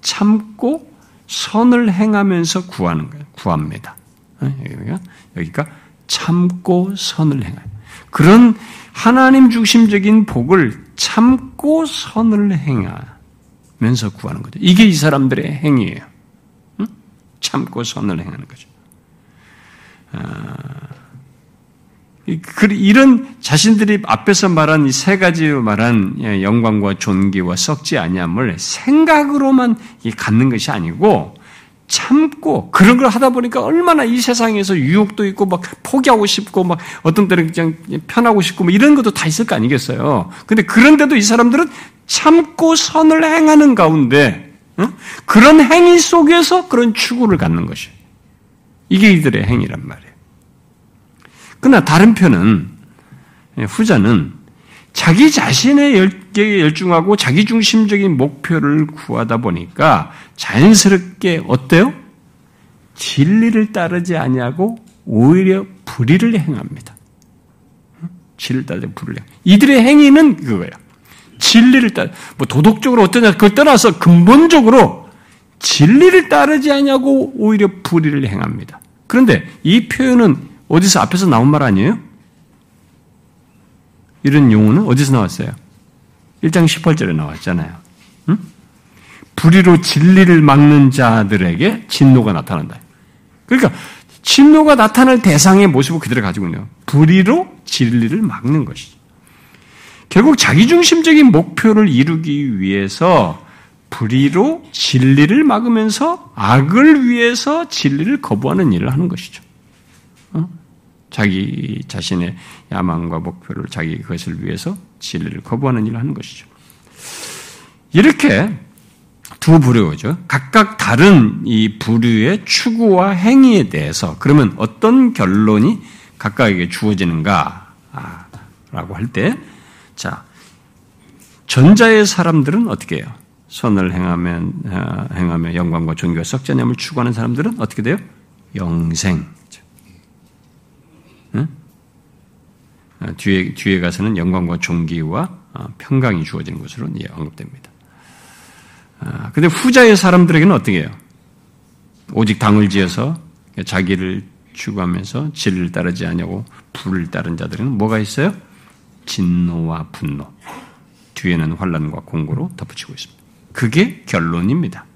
참고 선을 행하면서 구하는 거예요. 구합니다. 여기가, 여기가 참고 선을 행하요. 그런 하나님 중심적인 복을 참고 선을 행하면서 구하는 거죠. 이게 이 사람들의 행위예요. 응? 참고 선을 행하는 거죠. 아, 이런 자신들이 앞에서 말한 이 세 가지로 말한 예, 영광과 존귀와 썩지 아니함을 생각으로만 갖는 것이 아니고 참고 그런 걸 하다 보니까 얼마나 이 세상에서 유혹도 있고 막 포기하고 싶고 막 어떤 때는 그냥 편하고 싶고 뭐 이런 것도 다 있을 거 아니겠어요. 근데 그런데도 이 사람들은 참고 선을 행하는 가운데 그런 행위 속에서 그런 추구를 갖는 것이 이게 이들의 행위란 말이에요. 그러나 다른 편은 예, 후자는 자기 자신의 열중하고 자기 중심적인 목표를 구하다 보니까 자연스럽게 어때요? 진리를 따르지 아니하고 오히려 불의를 행합니다. 진리를 따르지 불의를 행. 이들의 행위는 그거예요. 진리를 따, 뭐 도덕적으로 어떠냐 그걸 떠나서 근본적으로 진리를 따르지 아니하고 오히려 불의를 행합니다. 그런데 이 표현은 어디서 앞에서 나온 말 아니에요? 이런 용어는 어디서 나왔어요? 1장 18절에 나왔잖아요. 응? 불의로 진리를 막는 자들에게 진노가 나타난다. 그러니까 진노가 나타날 대상의 모습을 그대로 가지고 있네요. 불의로 진리를 막는 것이죠. 결국 자기중심적인 목표를 이루기 위해서 불의로 진리를 막으면서 악을 위해서 진리를 거부하는 일을 하는 것이죠. 어? 자기 자신의 야망과 목표를 자기 것을 위해서 진리를 거부하는 일을 하는 것이죠. 이렇게 두 부류죠. 각각 다른 이 부류의 추구와 행위에 대해서 그러면 어떤 결론이 각각에게 주어지는가라고 할 때, 자 전자의 사람들은 어떻게 해요? 선을 행하면 어, 행하며 영광과 존귀와 석자념을 추구하는 사람들은 어떻게 돼요? 영생. 응? 어, 뒤에 뒤에 가서는 영광과 존귀와 어, 평강이 주어지는 것으로 언급됩니다. 아, 근데 후자의 사람들에게는 어떻게 해요? 오직 당을 지어서 자기를 추구하면서 진리를 따르지 않냐고 불을 따른 자들은 뭐가 있어요? 진노와 분노. 뒤에는 환란과 공고로 덧붙이고 있습니다. 그게 결론입니다.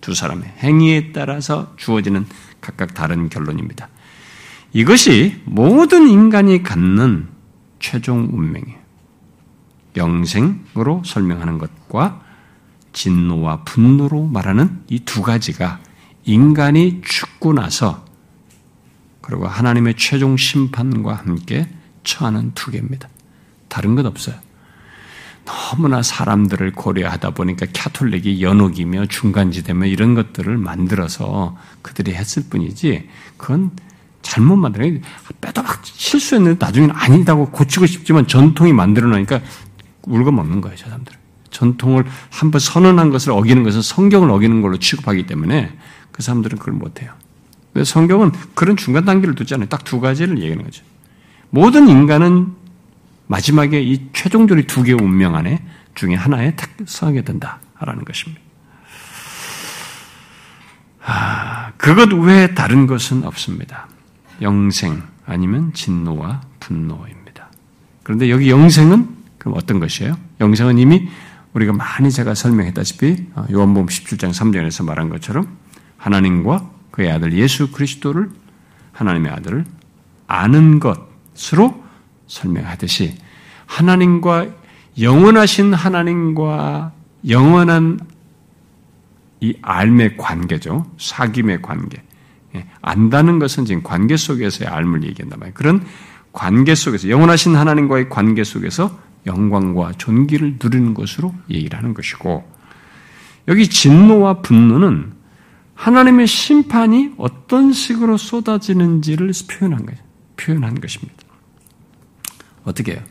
두 사람의 행위에 따라서 주어지는 각각 다른 결론입니다. 이것이 모든 인간이 갖는 최종 운명이에요. 영생으로 설명하는 것과 진노와 분노로 말하는 이 두 가지가 인간이 죽고 나서 그리고 하나님의 최종 심판과 함께 처하는 두 개입니다. 다른 것 없어요. 너무나 사람들을 고려하다 보니까 캐톨릭이 연옥이며 중간지대며 이런 것들을 만들어서 그들이 했을 뿐이지 그건 잘못 만들어 빼도 막 실수했는데 나중에는 아니다고 고치고 싶지만 전통이 만들어 놓으니까 울고 먹는 거예요, 저 사람들. 전통을 한번 선언한 것을 어기는 것은 성경을 어기는 걸로 취급하기 때문에 그 사람들은 그걸 못해요. 성경은 그런 중간 단계를 두지 않아요. 딱 두 가지를 얘기하는 거죠. 모든 인간은 마지막에 이 최종적으로 두 개의 운명 안에 중에 하나에 탁서하게 된다라는 것입니다. 아, 그것 외에 다른 것은 없습니다. 영생 아니면 진노와 분노입니다. 그런데 여기 영생은 그럼 어떤 것이에요? 영생은 이미 우리가 많이 제가 설명했다시피 어, 요한복음 17장 3절에서 말한 것처럼 하나님과 그의 아들 예수 그리스도를 하나님의 아들을 아는 것으로 설명하듯이 하나님과 영원하신 하나님과 영원한 이 알의 관계죠. 사귐의 관계. 예, 안다는 것은 지금 관계 속에서의 알을 얘기한단 말이에요. 그런 관계 속에서 영원하신 하나님과의 관계 속에서 영광과 존귀를 누리는 것으로 얘기를 하는 것이고 여기 진노와 분노는 하나님의 심판이 어떤 식으로 쏟아지는지를 표현한 거예요. 표현한 것입니다. 어떻게 해요?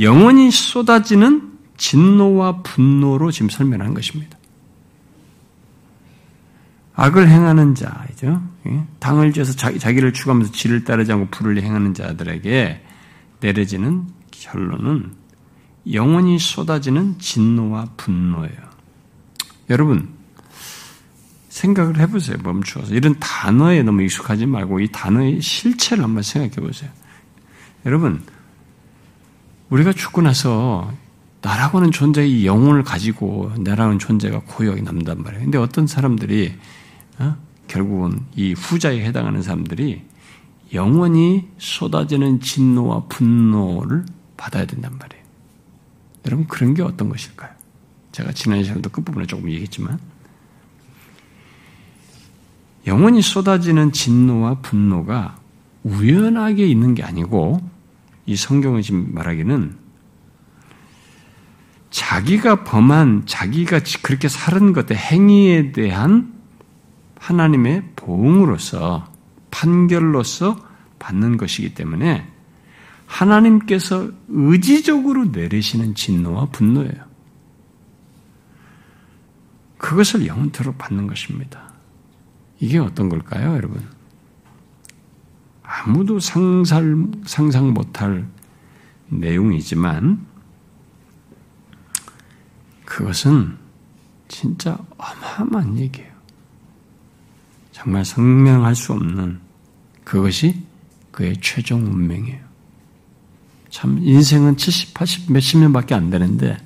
영원히 쏟아지는 진노와 분노로 지금 설명한 것입니다. 악을 행하는 자이죠. 예? 당을 지어서 자기, 자기를 추구하면서 지를 따르지 않고 불을 행하는 자들에게 내려지는 결론은 영원히 쏟아지는 진노와 분노예요. 여러분, 생각을 해보세요. 멈추어서. 이런 단어에 너무 익숙하지 말고 이 단어의 실체를 한번 생각해 보세요. 여러분, 우리가 죽고 나서 나라고 하는 존재의 영혼을 가지고 나라는 존재가 고역이 남단 말이에요. 근데 어떤 사람들이 어? 결국은 이 후자에 해당하는 사람들이 영원히 쏟아지는 진노와 분노를 받아야 된단 말이에요. 여러분 그런 게 어떤 것일까요? 제가 지난 시간도 끝부분에 조금 얘기했지만 영원히 쏟아지는 진노와 분노가 우연하게 있는 게 아니고 이 성경을 지금 말하기는 자기가 범한 자기가 그렇게 살은 것의 행위에 대한 하나님의 보응으로서 판결로서 받는 것이기 때문에 하나님께서 의지적으로 내리시는 진노와 분노예요. 그것을 영원토록 받는 것입니다. 이게 어떤 걸까요, 여러분? 아무도 상상, 상상 못할 내용이지만 그것은 진짜 어마어마한 얘기예요. 정말 성명할 수 없는 그것이 그의 최종 운명이에요. 참 인생은 70, 80 몇십 년밖에 안 되는데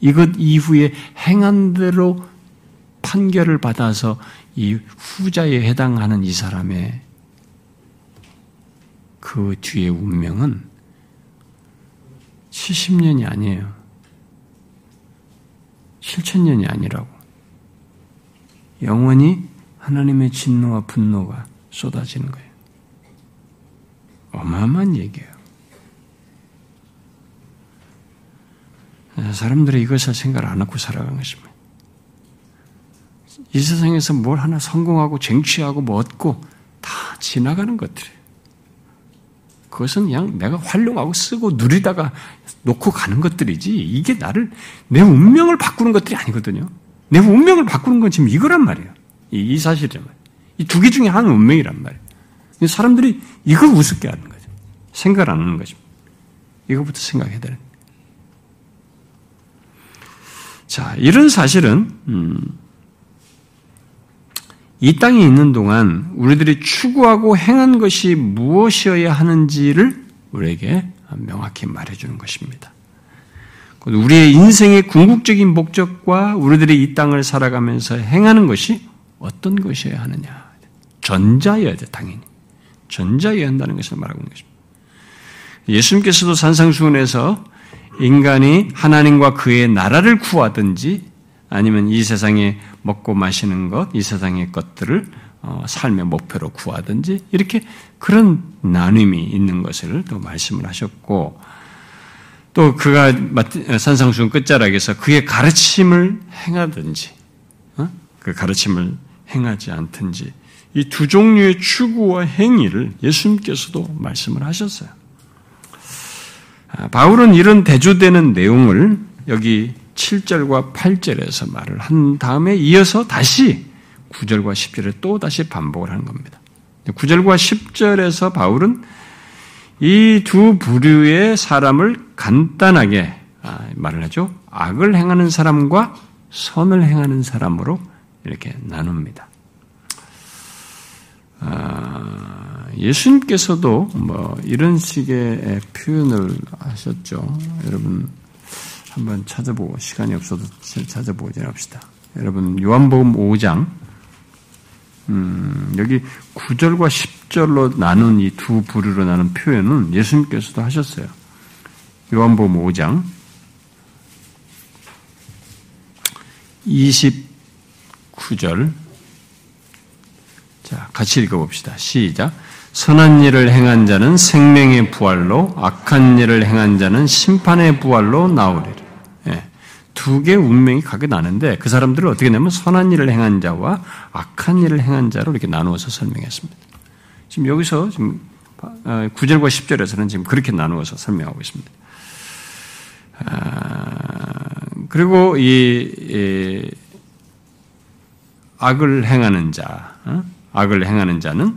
이것 이후에 행한 대로 판결을 받아서 이 후자에 해당하는 이 사람의 그 뒤의 운명은 70년이 아니에요. 7천년이 아니라고. 영원히 하나님의 진노와 분노가 쏟아지는 거예요. 어마어마한 얘기예요. 사람들이 이것을 생각을 안 하고 살아간 것입니다. 이 세상에서 뭘 하나 성공하고 쟁취하고 뭐 얻고 다 지나가는 것들이에요. 그것은 그냥 내가 활용하고 쓰고 누리다가 놓고 가는 것들이지 이게 나를 내 운명을 바꾸는 것들이 아니거든요. 내 운명을 바꾸는 건 지금 이거란 말이에요. 이, 이 사실이란 말이에요. 이 두 개 중에 하나는 운명이란 말이에요. 사람들이 이걸 우습게 하는 거죠. 생각을 안 하는 것입니다. 이거부터 생각해야 되는 자, 이런 사실은 음, 이 땅에 있는 동안 우리들이 추구하고 행한 것이 무엇이어야 하는지를 우리에게 명확히 말해주는 것입니다. 우리의 인생의 궁극적인 목적과 우리들이 이 땅을 살아가면서 행하는 것이 어떤 것이어야 하느냐. 전자여야 돼, 당연히. 전자여야 한다는 것을 말하고 있는 것입니다. 예수님께서도 산상수훈에서 인간이 하나님과 그의 나라를 구하든지 아니면 이 세상에 먹고 마시는 것, 이 세상의 것들을 어, 삶의 목표로 구하든지 이렇게 그런 나눔이 있는 것을 또 말씀을 하셨고 또 그가 산상수훈 끝자락에서 그의 가르침을 행하든지 어? 그 가르침을 행하지 않든지 이 두 종류의 추구와 행위를 예수님께서도 말씀을 하셨어요. 아, 바울은 이런 대조되는 내용을 여기 7절과 8절에서 말을 한 다음에 이어서 다시 9절과 10절에 또 다시 반복을 하는 겁니다. 9절과 10절에서 바울은 이 두 부류의 사람을 간단하게 아, 말을 하죠. 악을 행하는 사람과 선을 행하는 사람으로 이렇게 나눕니다. 아, 예수님께서도 뭐 이런 식의 표현을 하셨죠. 여러분 한번 찾아보고 시간이 없어도 찾아보고 지합시다. 여러분 요한복음 5장 음, 여기 9절과 10절로 나눈 이 두 부류로 나눈 표현은 예수님께서도 하셨어요. 요한복음 5장 29절 자, 같이 읽어봅시다. 시작. 선한 일을 행한 자는 생명의 부활로, 악한 일을 행한 자는 심판의 부활로 나오리라. 예, 두 개의 운명이 각각 나는데 그 사람들을 어떻게 내면 선한 일을 행한 자와 악한 일을 행한 자로 이렇게 나누어서 설명했습니다. 지금 여기서 지금 9절과 어, 10절에서는 지금 그렇게 나누어서 설명하고 있습니다. 아, 그리고 이, 이, 악을 행하는 자, 어? 악을 행하는 자는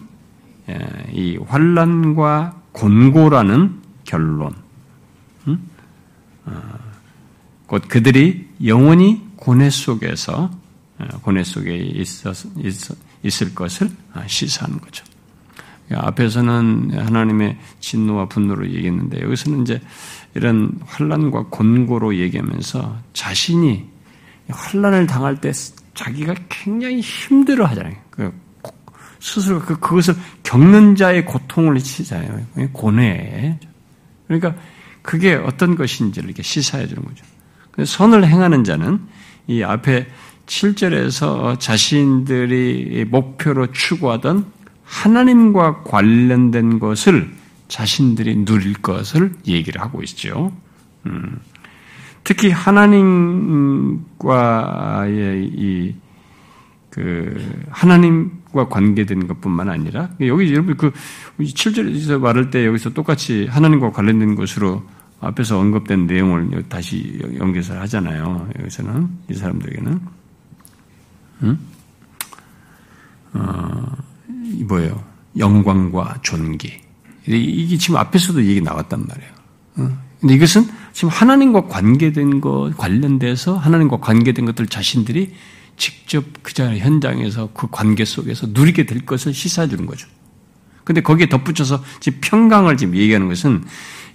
예, 이 환란과 곤고라는 결론, 어, 곧 그들이 영원히 고뇌 속에서 어, 고뇌 속에 있어, 있을 것을 시사하는 거죠. 앞에서는 하나님의 진노와 분노로 얘기했는데 여기서는 이제 이런 환란과 곤고로 얘기하면서 자신이 환란을 당할 때 자기가 굉장히 힘들어 하잖아요. 그 스스로 그, 그것을 겪는 자의 고통을 치잖아요. 고뇌. 그러니까 그게 어떤 것인지를 이렇게 시사해 주는 거죠. 선을 행하는 자는 이 앞에 7절에서 자신들이 목표로 추구하던 하나님과 관련된 것을 자신들이 누릴 것을 얘기를 하고 있죠. 음. 특히 하나님과의 이, 그, 하나님과 관계된 것 뿐만 아니라, 여기 여러분 그 7절에서 말할 때 여기서 똑같이 하나님과 관련된 것으로 앞에서 언급된 내용을 다시 연결해서 하잖아요. 여기서는, 이 사람들에게는. 음? 어, 뭐예요? 영광과 존귀. 이게 지금 앞에서도 얘기 나왔단 말이에요. 어? 근데 이것은 지금 하나님과 관계된 것, 관련돼서 하나님과 관계된 것들 자신들이 직접 그 자리 현장에서 그 관계 속에서 누리게 될 것을 시사해 주는 거죠. 근데 거기에 덧붙여서 지금 평강을 지금 얘기하는 것은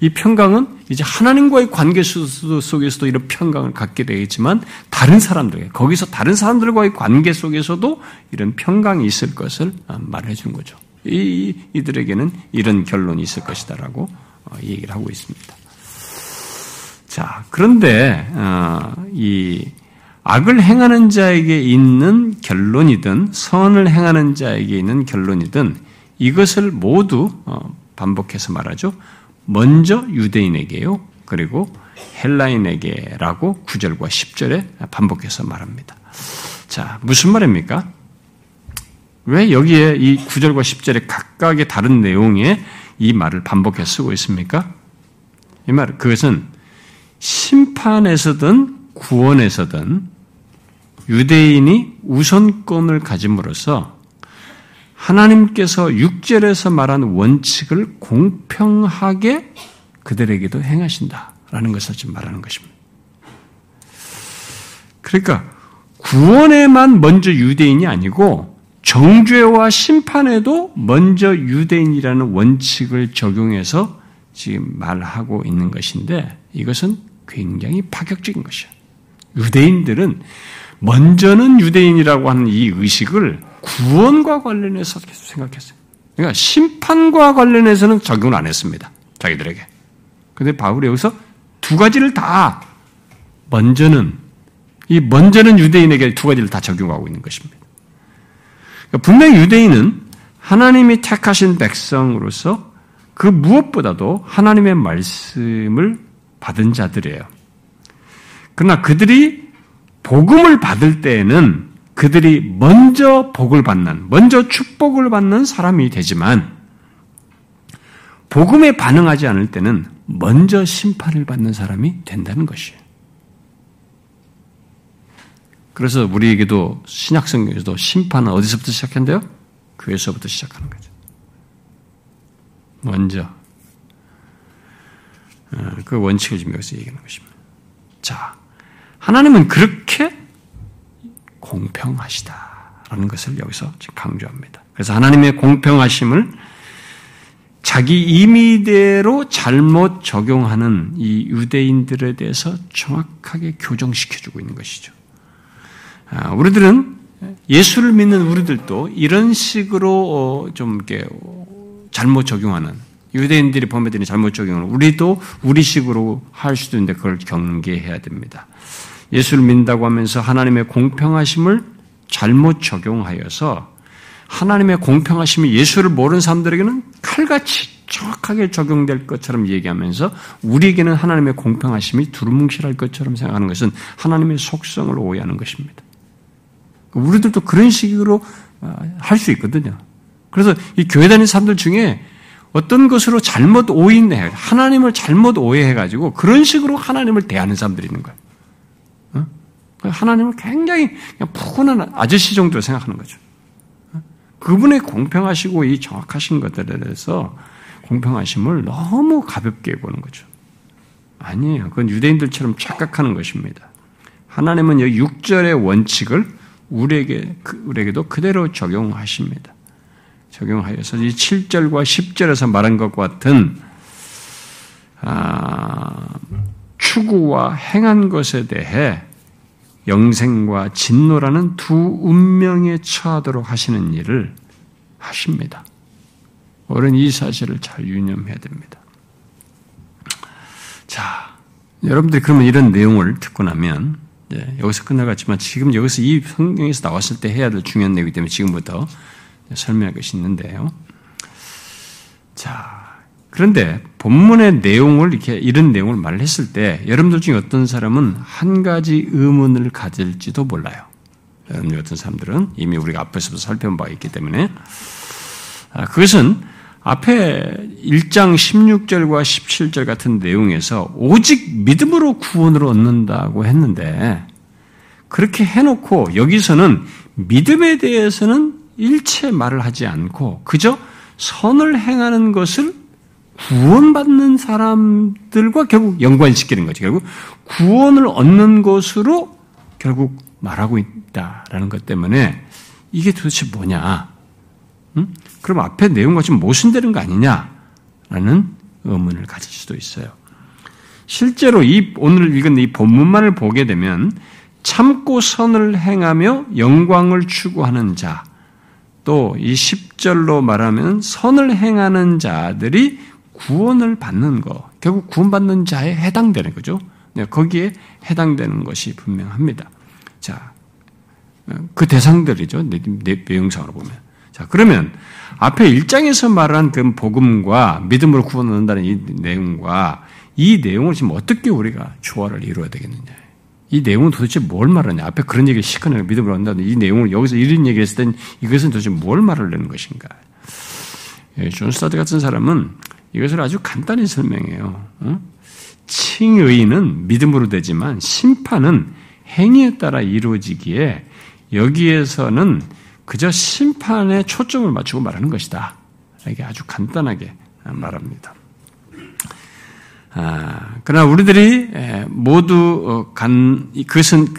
이 평강은 이제 하나님과의 관계 속에서도 이런 평강을 갖게 되겠지만 다른 사람들, 거기서 다른 사람들과의 관계 속에서도 이런 평강이 있을 것을 말해 주는 거죠. 이, 이들에게는 이런 결론이 있을 것이다라고 어, 얘기를 하고 있습니다. 자, 그런데 어, 이 악을 행하는 자에게 있는 결론이든 선을 행하는 자에게 있는 결론이든 이것을 모두 어, 반복해서 말하죠. 먼저 유대인에게요. 그리고 헬라인에게라고 9절과 10절에 반복해서 말합니다. 자, 무슨 말입니까? 왜 여기에 이 9절과 10절에 각각의 다른 내용에 이 말을 반복해 쓰고 있습니까? 이 말, 그것은 심판에서든 구원에서든 유대인이 우선권을 가짐으로써 하나님께서 6절에서 말한 원칙을 공평하게 그들에게도 행하신다라는 것을 지금 말하는 것입니다. 그러니까 구원에만 먼저 유대인이 아니고 정죄와 심판에도 먼저 유대인이라는 원칙을 적용해서 지금 말하고 있는 것인데 이것은 굉장히 파격적인 것이야. 유대인들은 먼저는 유대인이라고 하는 이 의식을 구원과 관련해서 계속 생각했어요. 그러니까 심판과 관련해서는 적용을 안 했습니다. 자기들에게. 근데 바울이 여기서 두 가지를 다 먼저는 이 먼저는 유대인에게 두 가지를 다 적용하고 있는 것입니다. 그러니까 분명히 유대인은 하나님이 택하신 백성으로서 그 무엇보다도 하나님의 말씀을 받은 자들이에요. 그러나 그들이 복음을 받을 때에는 그들이 먼저 복을 받는, 먼저 축복을 받는 사람이 되지만, 복음에 반응하지 않을 때는 먼저 심판을 받는 사람이 된다는 것이에요. 그래서 우리에게도 신약성경에서도 심판은 어디서부터 시작한대요? 교회에서부터 시작하는 거죠. 먼저 어, 그 원칙을 지금 여기서 얘기하는 것입니다. 자, 하나님은 그렇게 공평하시다라는 것을 여기서 강조합니다. 그래서 하나님의 공평하심을 자기 임의대로 잘못 적용하는 이 유대인들에 대해서 정확하게 교정시켜주고 있는 것이죠. 아, 우리들은 예수를 믿는 우리들도 이런 식으로 어, 좀 이렇게 잘못 적용하는 유대인들이 범죄들이 잘못 적용하는 우리도 우리식으로 할 수도 있는데 그걸 경계해야 됩니다. 예수를 믿는다고 하면서 하나님의 공평하심을 잘못 적용하여서 하나님의 공평하심이 예수를 모르는 사람들에게는 칼같이 정확하게 적용될 것처럼 얘기하면서 우리에게는 하나님의 공평하심이 두루뭉실할 것처럼 생각하는 것은 하나님의 속성을 오해하는 것입니다. 우리들도 그런 식으로 어, 할수 있거든요. 그래서 이 교회 다니는 사람들 중에 어떤 것으로 잘못 오인해, 하나님을 잘못 오해해가지고 그런 식으로 하나님을 대하는 사람들이 있는 거예요. 하나님을 굉장히 그냥 푸근한 아저씨 정도로 생각하는 거죠. 그분의 공평하시고 이 정확하신 것들에 대해서 공평하심을 너무 가볍게 보는 거죠. 아니에요. 그건 유대인들처럼 착각하는 것입니다. 하나님은 이 6절의 원칙을 우리에게, 그, 우리에게도 그대로 적용하십니다. 적용하여서 이 7절과 10절에서 말한 것과 같은, 아, 추구와 행한 것에 대해 영생과 진노라는 두 운명에 처하도록 하시는 일을 하십니다. 어른 이 사실을 잘 유념해야 됩니다. 자, 여러분들이 그러면 이런 내용을 듣고 나면 예, 여기서 끝나갔지만 지금 여기서 이 성경에서 나왔을 때 해야 될 중요한 내용이기 때문에 지금부터 설명할 것이 있는데요. 자, 그런데 본문의 내용을 이렇게 이런 내용을 말했을 때 여러분들 중에 어떤 사람은 한 가지 의문을 가질지도 몰라요. 여러분 같은 사람들은 이미 우리가 앞에서도 살펴본 바 있기 때문에 아, 그것은 앞에 1장 16절과 17절 같은 내용에서 오직 믿음으로 구원을 얻는다고 했는데 그렇게 해놓고 여기서는 믿음에 대해서는 일체 말을 하지 않고 그저 선을 행하는 것을 구원받는 사람들과 결국 연관시키는 거죠. 결국 구원을 얻는 것으로 결국 말하고 있다라는 것 때문에 이게 도대체 뭐냐? 음? 그럼 앞에 내용과 좀 모순되는 거 아니냐라는 의문을 가질 수도 있어요. 실제로 이 오늘 읽은 이 본문만을 보게 되면 참고 선을 행하며 영광을 추구하는 자, 또 이 10절로 말하면 선을 행하는 자들이 구원을 받는 거, 결국 구원받는 자에 해당되는 거죠. 네, 거기에 해당되는 것이 분명합니다. 자, 그 대상들이죠. 내용상으로 보면. 자, 그러면 앞에 1장에서 말한 그 복음과 믿음으로 구원을 얻는다는 이 내용과 이 내용을 지금 어떻게 우리가 조화를 이루어야 되겠느냐. 이 내용은 도대체 뭘 말하냐. 앞에 그런 얘기를 실컷 해놓고 믿음으로 얻는다는 이 내용을 여기서 이런 얘기를 했을 땐 이것은 도대체 뭘 말하려는 것인가. 예, 존 스타트 같은 사람은 이것을 아주 간단히 설명해요. 어? 칭의는 믿음으로 되지만 심판은 행위에 따라 이루어지기에 여기에서는 그저 심판에 초점을 맞추고 말하는 것이다. 이게 아주 간단하게 말합니다. 아, 그러나 우리들이 모두 어, 간 그것은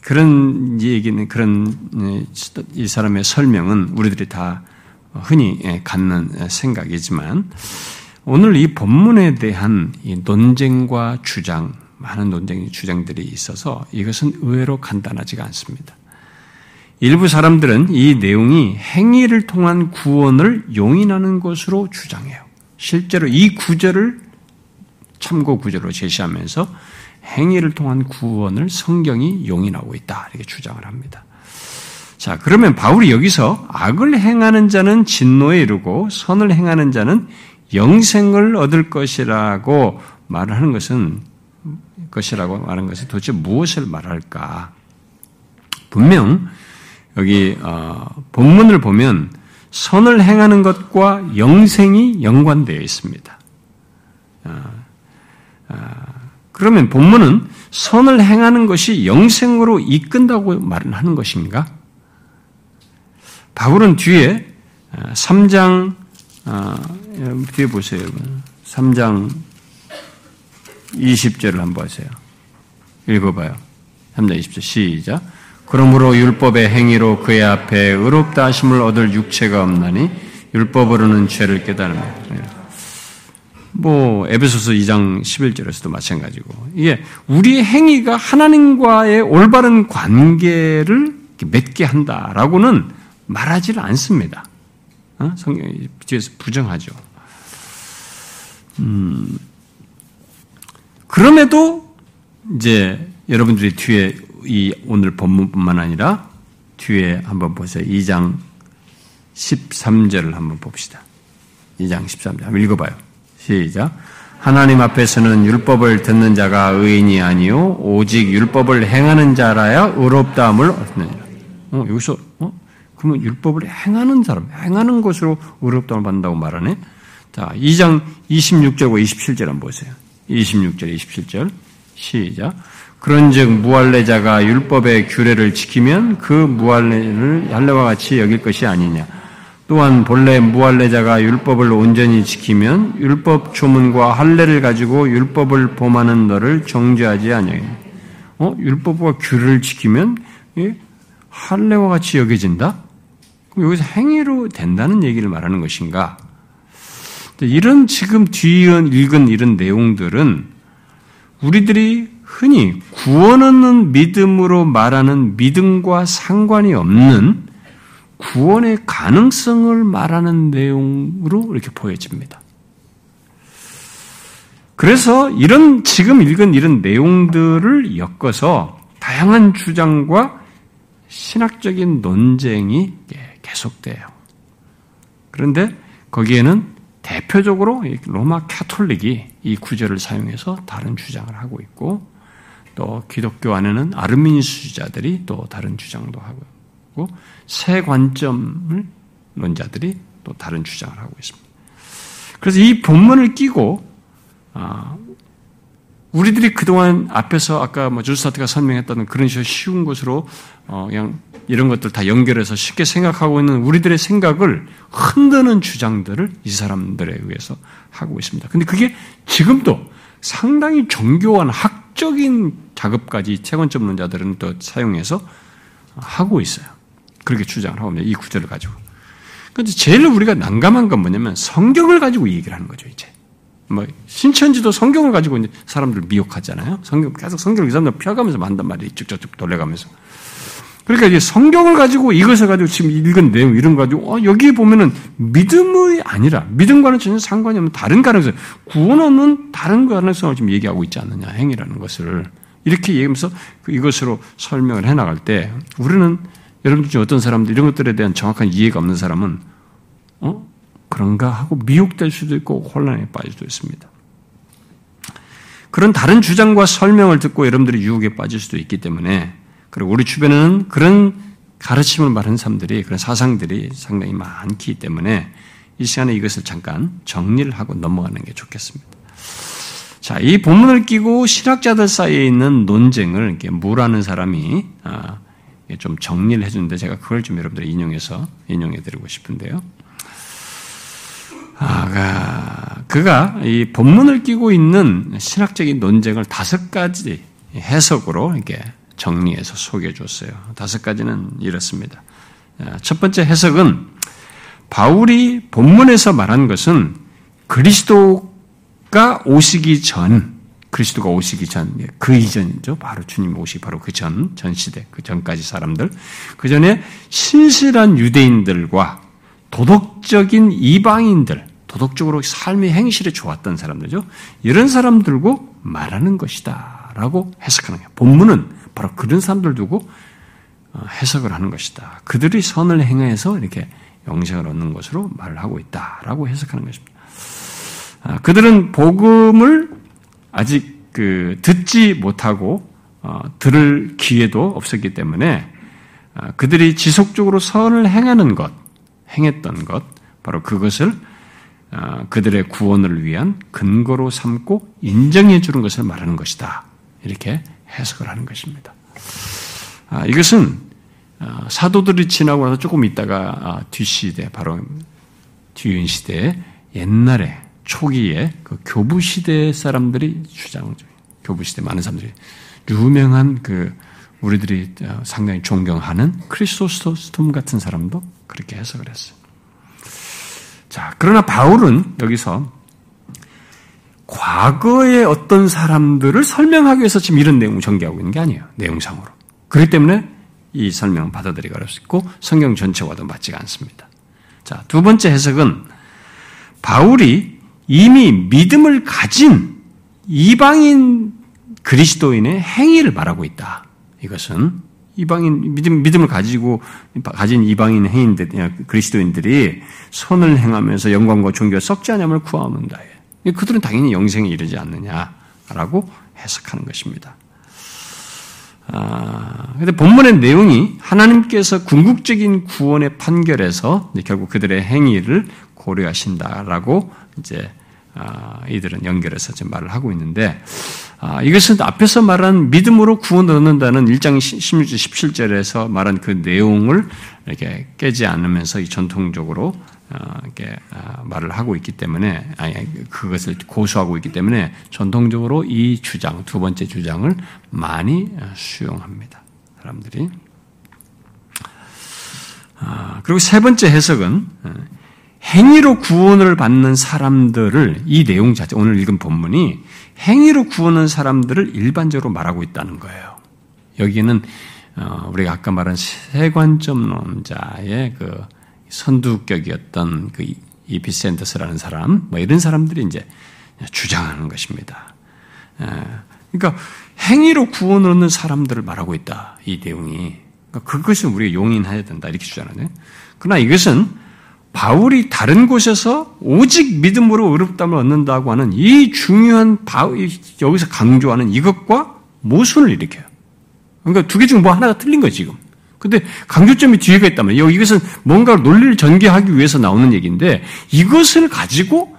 그런 얘기는 그런 이 사람의 설명은 우리들이 다 흔히 예, 갖는 생각이지만 오늘 이 본문에 대한 논쟁과 주장, 많은 논쟁 주장들이 있어서 이것은 의외로 간단하지가 않습니다. 일부 사람들은 이 내용이 행위를 통한 구원을 용인하는 것으로 주장해요. 실제로 이 구절을 참고 구절로 제시하면서 행위를 통한 구원을 성경이 용인하고 있다. 이렇게 주장을 합니다. 자, 그러면 바울이 여기서 악을 행하는 자는 진노에 이르고 선을 행하는 자는 영생을 얻을 것이라고 말하는 것은 것이라고 말하는 것이 도대체 무엇을 말할까? 분명 여기 어, 본문을 보면 선을 행하는 것과 영생이 연관되어 있습니다. 어, 어, 그러면 본문은 선을 행하는 것이 영생으로 이끈다고 말을 하는 것인가? 바울은 뒤에 3장 뒤에 보세요. 3장 20절을 한번 보세요. 읽어봐요. 3장 20절 시작. 그러므로 율법의 행위로 그의 앞에 의롭다 하심을 얻을 육체가 없나니 율법으로는 죄를 깨달으며 뭐 에베소서 2장 11절에서도 마찬가지고 이게 우리의 행위가 하나님과의 올바른 관계를 맺게 한다라고는 말하지를 않습니다. 어? 성경이 뒤에서 부정하죠. 음, 그럼에도 이제 여러분들이 뒤에 이 오늘 본문뿐만 아니라 뒤에 한번 보세요. 2장 13절을 한번 봅시다. 2장 13절 한번 읽어봐요. 시작. 하나님 앞에서는 율법을 듣는 자가 의인이 아니요 오직 율법을 행하는 자라야 의롭다함을 얻느니라. 어, 여기서 어? 그러면 율법을 행하는 사람, 행하는 것으로 의롭다함을 받는다고 말하네. 자, 2장 26절과 27절 한번 보세요. 26절, 27절 시작. 그런즉 무할례자가 율법의 규례를 지키면 그 무할례를 할례와 같이 여길 것이 아니냐. 또한 본래 무할례자가 율법을 온전히 지키면 율법 조문과 할례를 가지고 율법을 범하는 너를 정죄하지 아니하냐. 어? 율법과 규례를 지키면 예? 할례와 같이 여겨진다? 그럼 여기서 행위로 된다는 얘기를 말하는 것인가? 이런 지금 뒤에 읽은 이런 내용들은 우리들이 흔히 구원 얻는 믿음으로 말하는 믿음과 상관이 없는 구원의 가능성을 말하는 내용으로 이렇게 보여집니다. 그래서 이런 지금 읽은 이런 내용들을 엮어서 다양한 주장과 신학적인 논쟁이 계속돼요. 그런데 거기에는 대표적으로 로마 카톨릭이 이 구절을 사용해서 다른 주장을 하고 있고 또 기독교 안에는 아르미니스 주자들이 또 다른 주장도 하고 새 관점을 논자들이 또 다른 주장을 하고 있습니다. 그래서 이 본문을 끼고 아, 우리들이 그동안 앞에서 아까 뭐 주스타트가 설명했다는 그런 식으로 쉬운 것으로 어, 그냥 이런 것들 다 연결해서 쉽게 생각하고 있는 우리들의 생각을 흔드는 주장들을 이 사람들에 의해서 하고 있습니다. 근데 그게 지금도 상당히 정교한 학적인 작업까지 채권점론자들은 또 사용해서 하고 있어요. 그렇게 주장을 하고 있습니다. 이 구절을 가지고. 근데 제일 우리가 난감한 건 뭐냐면 성경을 가지고 얘기를 하는 거죠, 이제. 뭐, 신천지도 성경을 가지고 이제 사람들 미혹하잖아요. 성경, 계속 성경을 이 사람들 펴가면서 만단 말이에요. 쭉쭉쭉 돌려가면서. 그러니까 이제 성경을 가지고 이것을 가지고 지금 읽은 내용 이런 거 가지고 어, 여기에 보면은 믿음이 아니라 믿음과는 전혀 상관이 없는 다른 가능성, 구원 없는 다른 가능성을 지금 얘기하고 있지 않느냐 행위라는 것을 이렇게 얘기하면서 그 이것으로 설명을 해 나갈 때 우리는 여러분들 중 어떤 사람들 이런 것들에 대한 정확한 이해가 없는 사람은 어 그런가 하고 미혹될 수도 있고 혼란에 빠질 수도 있습니다. 그런 다른 주장과 설명을 듣고 여러분들이 유혹에 빠질 수도 있기 때문에 그리고 우리 주변에는 그런 가르침을 말하는 사람들이 그런 사상들이 상당히 많기 때문에 이 시간에 이것을 잠깐 정리를 하고 넘어가는 게 좋겠습니다. 자, 이 본문을 끼고 신학자들 사이에 있는 논쟁을 이렇게 무라는 사람이 아, 좀 정리를 해주는데 제가 그걸 좀 여러분들 인용해서 인용해드리고 싶은데요. 아, 그가 이 본문을 끼고 있는 신학적인 논쟁을 다섯 가지 해석으로 이렇게 정리해서 소개해 줬어요. 다섯 가지는 이렇습니다. 첫 번째 해석은 바울이 본문에서 말한 것은 그리스도가 오시기 전 그리스도가 오시기 전, 그 이전이죠. 바로 주님 오시기 바로 그 전, 전 시대, 그 전까지 사람들. 그 전에 신실한 유대인들과 도덕적인 이방인들, 도덕적으로 삶의 행실에 좋았던 사람들죠. 이런 사람들고 말하는 것이다. 라고 해석하는 거예요. 본문은 바로 그런 사람들 두고 어, 해석을 하는 것이다. 그들이 선을 행해서 이렇게 영생을 얻는 것으로 말을 하고 있다 라고 해석하는 것입니다. 아, 그들은 복음을 아직 그 듣지 못하고 어, 들을 기회도 없었기 때문에 아, 그들이 지속적으로 선을 행하는 것, 행했던 것, 바로 그것을 아, 그들의 구원을 위한 근거로 삼고 인정해 주는 것을 말하는 것이다. 이렇게 해석을 하는 것입니다. 이것은 사도들이 지나고 나서 조금 있다가 뒷시대, 바로 뒤윤 시대 옛날에 초기에 그 교부 시대 사람들이 주장, 교부 시대 많은 사람들이 유명한 그 우리들이 상당히 존경하는 크리스토스톰 같은 사람도 그렇게 해석을 했어요. 자, 그러나 바울은 여기서 과거의 어떤 사람들을 설명하기 위해서 지금 이런 내용을 전개하고 있는 게 아니에요. 내용상으로. 그렇기 때문에 이 설명은 받아들이기 어렵고 성경 전체와도 맞지가 않습니다. 자, 두 번째 해석은 바울이 이미 믿음을 가진 이방인 그리스도인의 행위를 말하고 있다. 이것은 이방인 믿음 믿음을 가지고 가진 이방인 행인들 그리스도인들이 선을 행하면서 영광과 존귀가 썩지 않음을 구하는다. 그들은 당연히 영생에 이르지 않느냐라고 해석하는 것입니다. 아, 근데 본문의 내용이 하나님께서 궁극적인 구원의 판결에서 결국 그들의 행위를 고려하신다라고 이제 아, 이들은 연결해서 지금 말을 하고 있는데 아, 이것은 앞에서 말한 믿음으로 구원을 얻는다는 1장 16절 17절에서 말한 그 내용을 이렇게 깨지 않으면서 이 전통적으로 어, 이렇게 아, 말을 하고 있기 때문에 아니 그것을 고수하고 있기 때문에 전통적으로 이 주장 두 번째 주장을 많이 수용합니다. 사람들이 그리고 세 번째 해석은 어, 행위로 구원을 받는 사람들을 이 내용 자체 오늘 읽은 본문이 행위로 구원하는 사람들을 일반적으로 말하고 있다는 거예요. 여기는 어, 우리가 아까 말한 세관점론자의 그 선두격이었던 그 이피센터스라는 사람, 뭐 이런 사람들이 이제 주장하는 것입니다. 그러니까 행위로 구원을 얻는 사람들을 말하고 있다. 이 내용이 그러니까 그것을 우리가 용인해야 된다 이렇게 주장하네. 그러나 이것은 바울이 다른 곳에서 오직 믿음으로 의롭담을 얻는다고 하는 이 중요한 바울, 여기서 강조하는 이것과 모순을 일으켜요. 그러니까 두 개 중 뭐 하나가 틀린 거예요, 지금. 근데 강조점이 뒤에가 있다면, 이것은 뭔가 논리를 전개하기 위해서 나오는 얘기인데, 이것을 가지고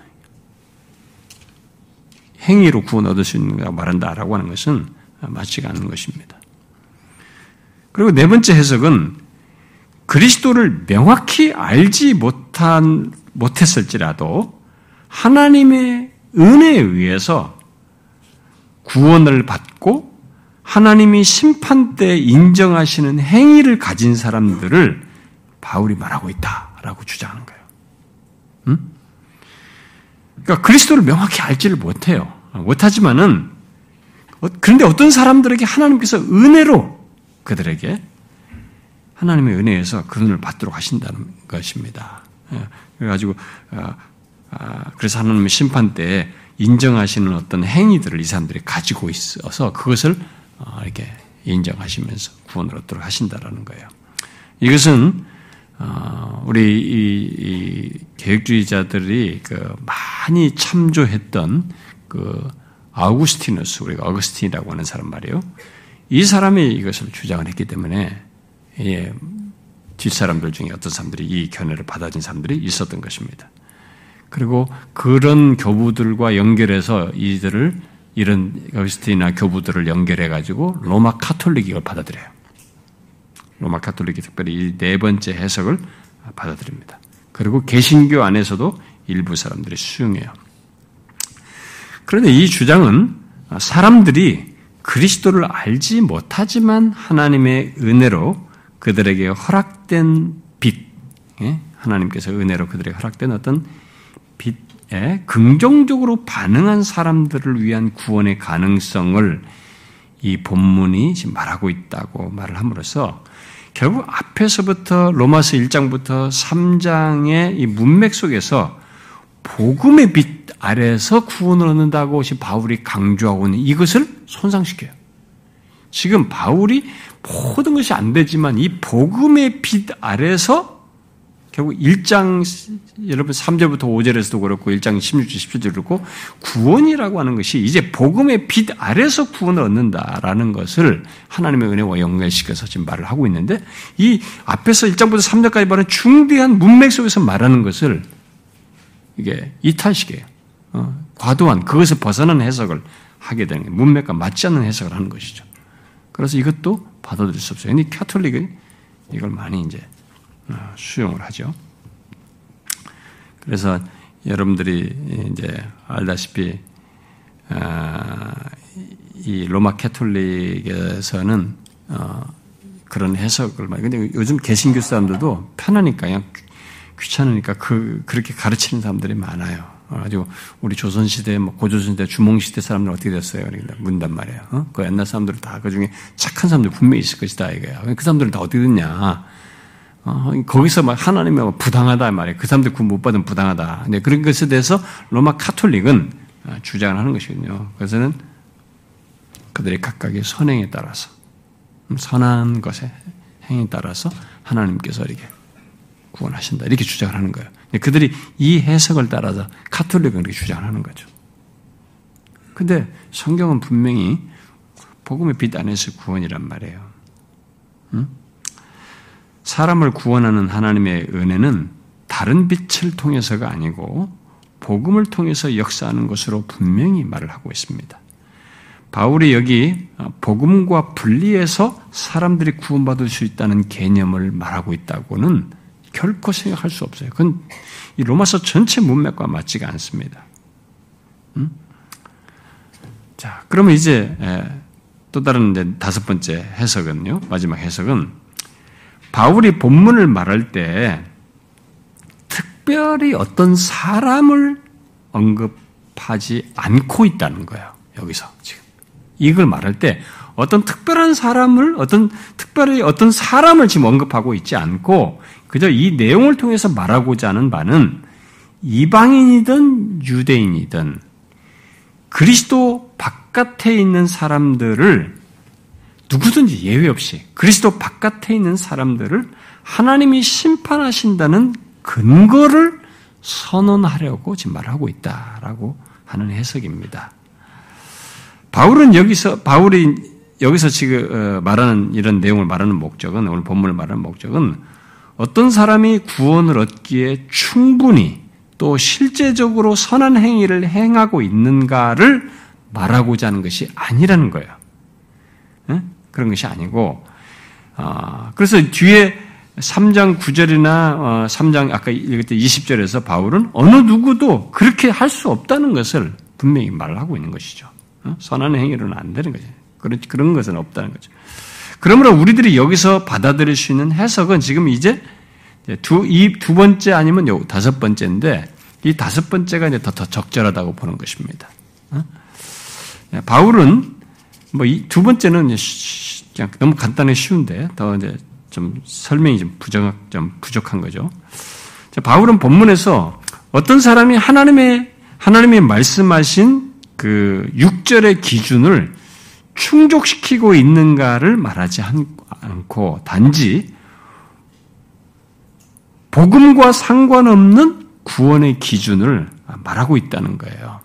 행위로 구원 얻을 수 있는 가 말한다라고 하는 것은 맞지가 않는 것입니다. 그리고 네 번째 해석은 그리스도를 명확히 알지 못한, 못했을지라도 하나님의 은혜에 의해서 구원을 받고 하나님이 심판 때 인정하시는 행위를 가진 사람들을 바울이 말하고 있다라고 주장하는 거예요. 응? 그러니까 그리스도를 명확히 알지를 못해요. 못하지만은 어, 그런데 어떤 사람들에게 하나님께서 은혜로 그들에게 하나님의 은혜에서 그 은을 받도록 하신다는 것입니다. 예, 그래가지고 아, 아, 그래서 하나님의 심판 때 인정하시는 어떤 행위들을 이 사람들이 가지고 있어서 그것을 어, 이렇게 인정하시면서 구원을 얻도록 하신다라는 거예요. 이것은 어, 우리 이, 개혁주의자들이 그 많이 참조했던 그 아우구스티누스 우리가 어거스틴이라고 하는 사람 말이에요. 이 사람이 이것을 주장을 했기 때문에 예, 뒷사람들 중에 어떤 사람들이 이 견해를 받아진 사람들이 있었던 것입니다. 그리고 그런 교부들과 연결해서 이들을 이런 어스틴이나 교부들을 연결해 가지고 로마 카톨릭이 이걸 받아들여요. 로마 카톨릭이 특별히 이 네 번째 해석을 받아들입니다. 그리고 개신교 안에서도 일부 사람들이 수용해요. 그런데 이 주장은 사람들이 그리스도를 알지 못하지만 하나님의 은혜로 그들에게 허락된 빛, 예? 하나님께서 은혜로 그들에게 허락된 어떤 빛, 긍정적으로 반응한 사람들을 위한 구원의 가능성을 이 본문이 지금 말하고 있다고 말을 함으로써 결국 앞에서부터 로마서 1장부터 3장의 이 문맥 속에서 복음의 빛 아래에서 구원을 얻는다고 바울이 강조하고 있는 이것을 손상시켜요. 지금 바울이 모든 것이 안 되지만 이 복음의 빛 아래서 결국 1장 여러분 3절부터 5절에서도 그렇고 1장 16절 17절 그렇고 구원이라고 하는 것이 이제 복음의 빛 아래서 구원을 얻는다라는 것을 하나님의 은혜와 연결시켜서 지금 말을 하고 있는데 이 앞에서 1장부터 3절까지 말하는 중대한 문맥 속에서 말하는 것을 이게 이탈시켜요. 어, 과도한 그것을 벗어난 해석을 하게 되는 거예요. 문맥과 맞지 않는 해석을 하는 것이죠. 그래서 이것도 받아들일 수 없어요. 근데 캐톨릭은 이걸 많이 이제 어, 수용을 하죠. 그래서 여러분들이 이제 알다시피 아, 이 로마 캐톨릭에서는 어, 그런 해석을 많이. 근데 요즘 개신교 사람들도 편하니까 그냥 귀찮으니까 그 그렇게 가르치는 사람들이 많아요. 아주 우리 조선 시대, 뭐 고조선 시대, 주몽 시대 사람들 어떻게 됐어요? 그러니까 문단 말이에요. 어? 그 옛날 사람들 다그 중에 착한 사람들 분명히 있을 것이다 이거야. 그 사람들은 다 어떻게 됐냐? 어, 거기서 막 하나님이 부당하다 말이에요. 그 사람들 구원 못 받으면 부당하다. 네, 그런 것에 대해서 로마 카톨릭은 어, 주장을 하는 것이거든요. 그래서는 그들의 각각의 선행에 따라서 음, 선한 것의 행에 따라서 하나님께서 이렇게 구원하신다. 이렇게 주장을 하는 거예요. 그들이 이 해석을 따라서 카톨릭은 이렇게 주장을 하는 거죠. 근데 성경은 분명히 복음의 빛 안에서 구원이란 말이에요. 응? 사람을 구원하는 하나님의 은혜는 다른 빛을 통해서가 아니고 복음을 통해서 역사하는 것으로 분명히 말을 하고 있습니다. 바울이 여기 복음과 분리해서 사람들이 구원받을 수 있다는 개념을 말하고 있다고는 결코 생각할 수 없어요. 그건 이 로마서 전체 문맥과 맞지가 않습니다. 음? 자, 그러면 이제 또 다른 이제 다섯 번째 해석은요. 마지막 해석은 바울이 본문을 말할 때 특별히 어떤 사람을 언급하지 않고 있다는 거예요. 여기서 지금 이걸 말할 때 어떤 특별한 사람을 어떤 특별히 어떤 사람을 지금 언급하고 있지 않고 그저 이 내용을 통해서 말하고자 하는 바는 이방인이든 유대인이든 그리스도 바깥에 있는 사람들을 누구든지 예외 없이 그리스도 바깥에 있는 사람들을 하나님이 심판하신다는 근거를 선언하려고 지금 말하고 있다라고 하는 해석입니다. 바울은 여기서 바울이 여기서 지금 어, 말하는 이런 내용을 말하는 목적은 오늘 본문을 말하는 목적은 어떤 사람이 구원을 얻기에 충분히 또 실제적으로 선한 행위를 행하고 있는가를 말하고자 하는 것이 아니라는 거예요. 그런 것이 아니고, 어, 그래서 뒤에 3장 9절이나 3장 어, 아까 때 20절에서 바울은 어느 누구도 그렇게 할 수 없다는 것을 분명히 말하고 있는 것이죠. 어? 선한 행위로는 안 되는 거죠. 그런, 그런 것은 없다는 거죠. 그러므로 우리들이 여기서 받아들일 수 있는 해석은 지금 이제 두, 이 두 번째 아니면 요 다섯 번째인데 이 다섯 번째가 이제 더, 더 적절하다고 보는 것입니다. 바울은 뭐 이 두 번째는 그냥 너무 간단히 쉬운데 더 이제 좀 설명이 좀 부정 좀 부족한 거죠. 자, 바울은 본문에서 어떤 사람이 하나님의 하나님이 말씀하신 그 6절의 기준을 충족시키고 있는가를 말하지 않고 단지 복음과 상관없는 구원의 기준을 말하고 있다는 거예요.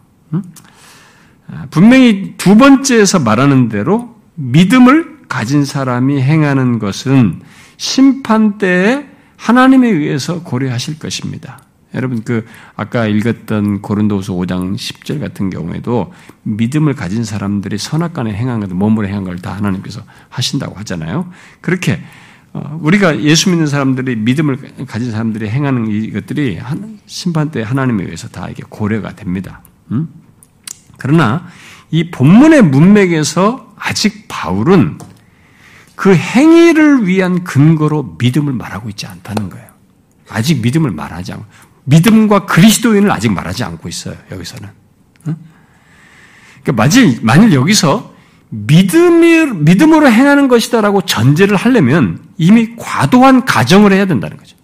분명히 두 번째에서 말하는 대로 믿음을 가진 사람이 행하는 것은 심판 때에 하나님에 의해서 고려하실 것입니다. 여러분 그 아까 읽었던 고린도서 5장 10절 같은 경우에도 믿음을 가진 사람들이 선악간에 행한 것들 몸으로 행한 걸 다 하나님께서 하신다고 하잖아요. 그렇게 어, 우리가 예수 믿는 사람들이 믿음을 가진 사람들이 행하는 이것들이 심판 때 하나님에 의해서 다 이게 고려가 됩니다. 음? 그러나 이 본문의 문맥에서 아직 바울은 그 행위를 위한 근거로 믿음을 말하고 있지 않다는 거예요. 아직 믿음을 말하지 않고 믿음과 그리스도인을 아직 말하지 않고 있어요. 여기서는. 그러니까 만일, 만일 여기서 믿음이, 믿음으로 행하는 것이다라고 전제를 하려면 이미 과도한 가정을 해야 된다는 거죠.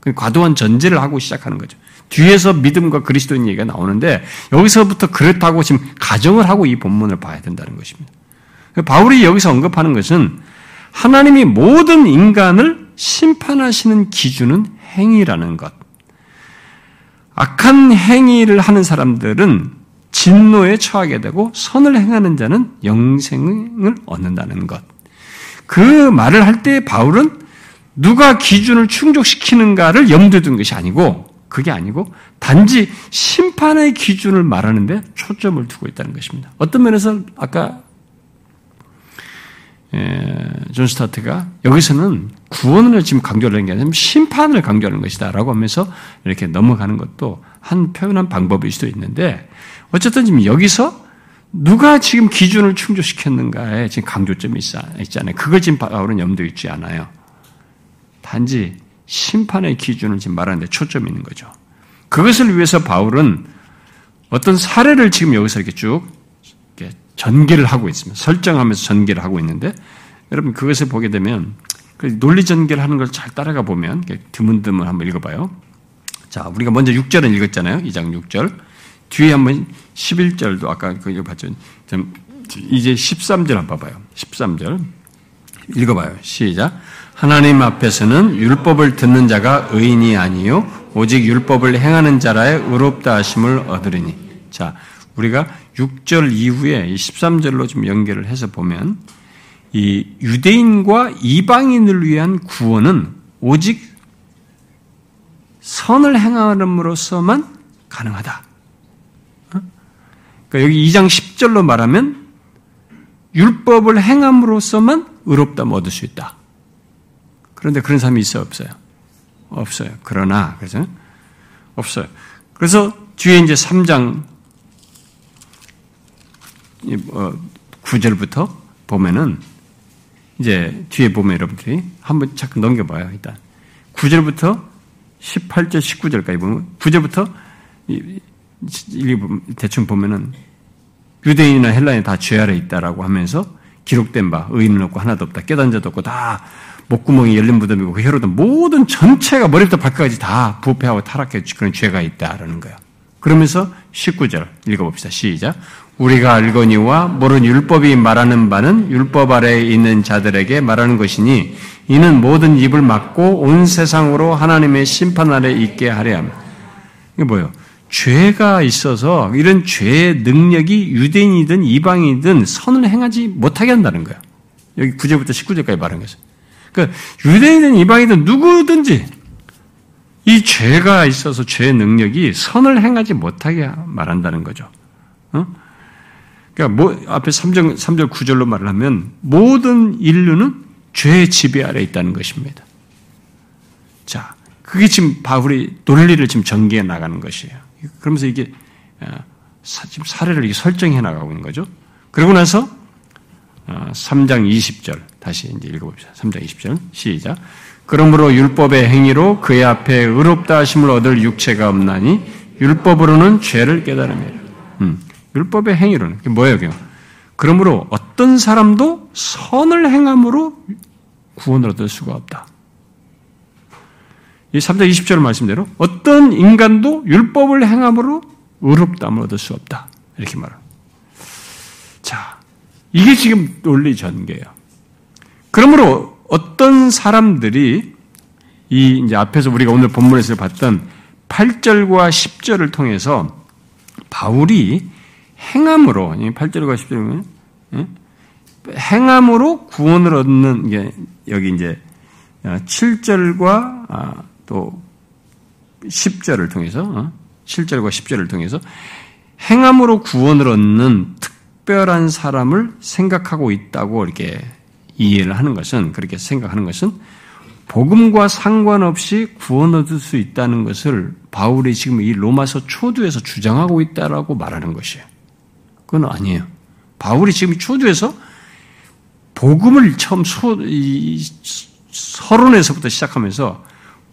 그 과도한 전제를 하고 시작하는 거죠. 뒤에서 믿음과 그리스도인 얘기가 나오는데 여기서부터 그렇다고 지금 가정을 하고 이 본문을 봐야 된다는 것입니다. 바울이 여기서 언급하는 것은 하나님이 모든 인간을 심판하시는 기준은 행위라는 것. 악한 행위를 하는 사람들은 진노에 처하게 되고 선을 행하는 자는 영생을 얻는다는 것. 그 말을 할 때 바울은 누가 기준을 충족시키는가를 염두에 둔 것이 아니고 그게 아니고 단지 심판의 기준을 말하는데 초점을 두고 있다는 것입니다. 어떤 면에서 아까 존 스타트가 여기서는 구원을 지금 강조하는 게 아니라 심판을 강조하는 것이다라고 하면서 이렇게 넘어가는 것도 한 표현한 방법일 수도 있는데 어쨌든 지금 여기서 누가 지금 기준을 충족시켰는가에 지금 강조점이 있잖아요. 그걸 지금 바울은 염두에 있지 않아요. 단지 심판의 기준을 지금 말하는데 초점이 있는 거죠. 그것을 위해서 바울은 어떤 사례를 지금 여기서 이렇게 쭉 전개를 하고 있습니다. 설정하면서 전개를 하고 있는데 여러분 그것을 보게 되면 그 논리 전개를 하는 걸 잘 따라가 보면 드문드문 한번 읽어봐요. 자, 우리가 먼저 6절은 읽었잖아요. 2장 6절. 뒤에 한번 11절도 아까 그거 봤죠. 이제 13절 한번 봐봐요. 13절. 읽어봐요. 시작. 하나님 앞에서는 율법을 듣는 자가 의인이 아니요 오직 율법을 행하는 자라의 의롭다 하심을 얻으리니. 자, 우리가 6절 이후에 13절로 좀 연결을 해서 보면 이 유대인과 이방인을 위한 구원은 오직 선을 행함으로써만 가능하다. 어? 그러니까 여기 2장 10절로 말하면 율법을 행함으로써만 의롭다 얻을 수 있다. 그런데 그런 사람이 있어 없어요? 없어요. 그러나 그래서 없어요. 그래서 뒤에 이제 3장 9절부터 어, 보면은 이제 뒤에 보면 여러분들이 한번 잠깐 넘겨봐요. 일단 9절부터 18절, 19절까지 보면 9절부터 대충 보면은 유대인이나 헬라인이 다 죄 아래 있다라고 하면서 기록된 바 의인은 없고 하나도 없다 깨닫는 자도 없고 다 목구멍이 열린 무덤이고 그 혀로든 모든 전체가 머리부터 발끝까지 다 부패하고 타락해 그런 죄가 있다라는 거예요. 그러면서 19절 읽어봅시다. 시작. 우리가 알거니와 모른 율법이 말하는 바는 율법 아래에 있는 자들에게 말하는 것이니 이는 모든 입을 막고 온 세상으로 하나님의 심판 아래 있게 하려 함. 이게 뭐예요? 죄가 있어서 이런 죄의 능력이 유대인이든 이방이든 선을 행하지 못하게 한다는 거예요. 여기 9절부터 19절까지 말한 것은. 그러니까 유대인이든 이방이든 누구든지 이 죄가 있어서 죄의 능력이 선을 행하지 못하게 말한다는 거죠. 어? 그러니까 뭐 앞에 3절, 3절 9절로 말을 하면 모든 인류는 죄의 지배 아래 있다는 것입니다. 자, 그게 지금 바울이 논리를 지금 전개해 나가는 것이에요. 그러면서 이게 어, 지금 사례를 설정해 나가고 있는 거죠. 그러고 나서 3장 어, 20절 다시 이제 읽어봅시다. 3장 20절 시작. 그러므로 율법의 행위로 그의 앞에 의롭다 하심을 얻을 육체가 없나니 율법으로는 죄를 깨달음이라. 음, 율법의 행위로는 뭐예요, 그 그러므로 어떤 사람도 선을 행함으로 구원을 얻을 수가 없다. 이 3장 20절 말씀대로 어떤 인간도 율법을 행함으로 의롭다함을 얻을 수 없다. 이렇게 말합니다. 자, 이게 지금 논리 전개예요. 그러므로 어떤 사람들이 이 이제 앞에서 우리가 오늘 본문에서 봤던 8절과 10절을 통해서 바울이 행함으로 8절과 10절은 행함으로 구원을 얻는 게 여기 이제 7절과 아, 또 10절을 통해서 7절과 어? 10절을 통해서 행함으로 구원을 얻는 특별한 사람을 생각하고 있다고 이렇게 이해를 하는 것은 그렇게 생각하는 것은 복음과 상관없이 구원 얻을 수 있다는 것을 바울이 지금 이 로마서 초두에서 주장하고 있다라고 말하는 것이에요. 그건 아니에요. 바울이 지금 초두에서 복음을 처음 소, 이, 서론에서부터 시작하면서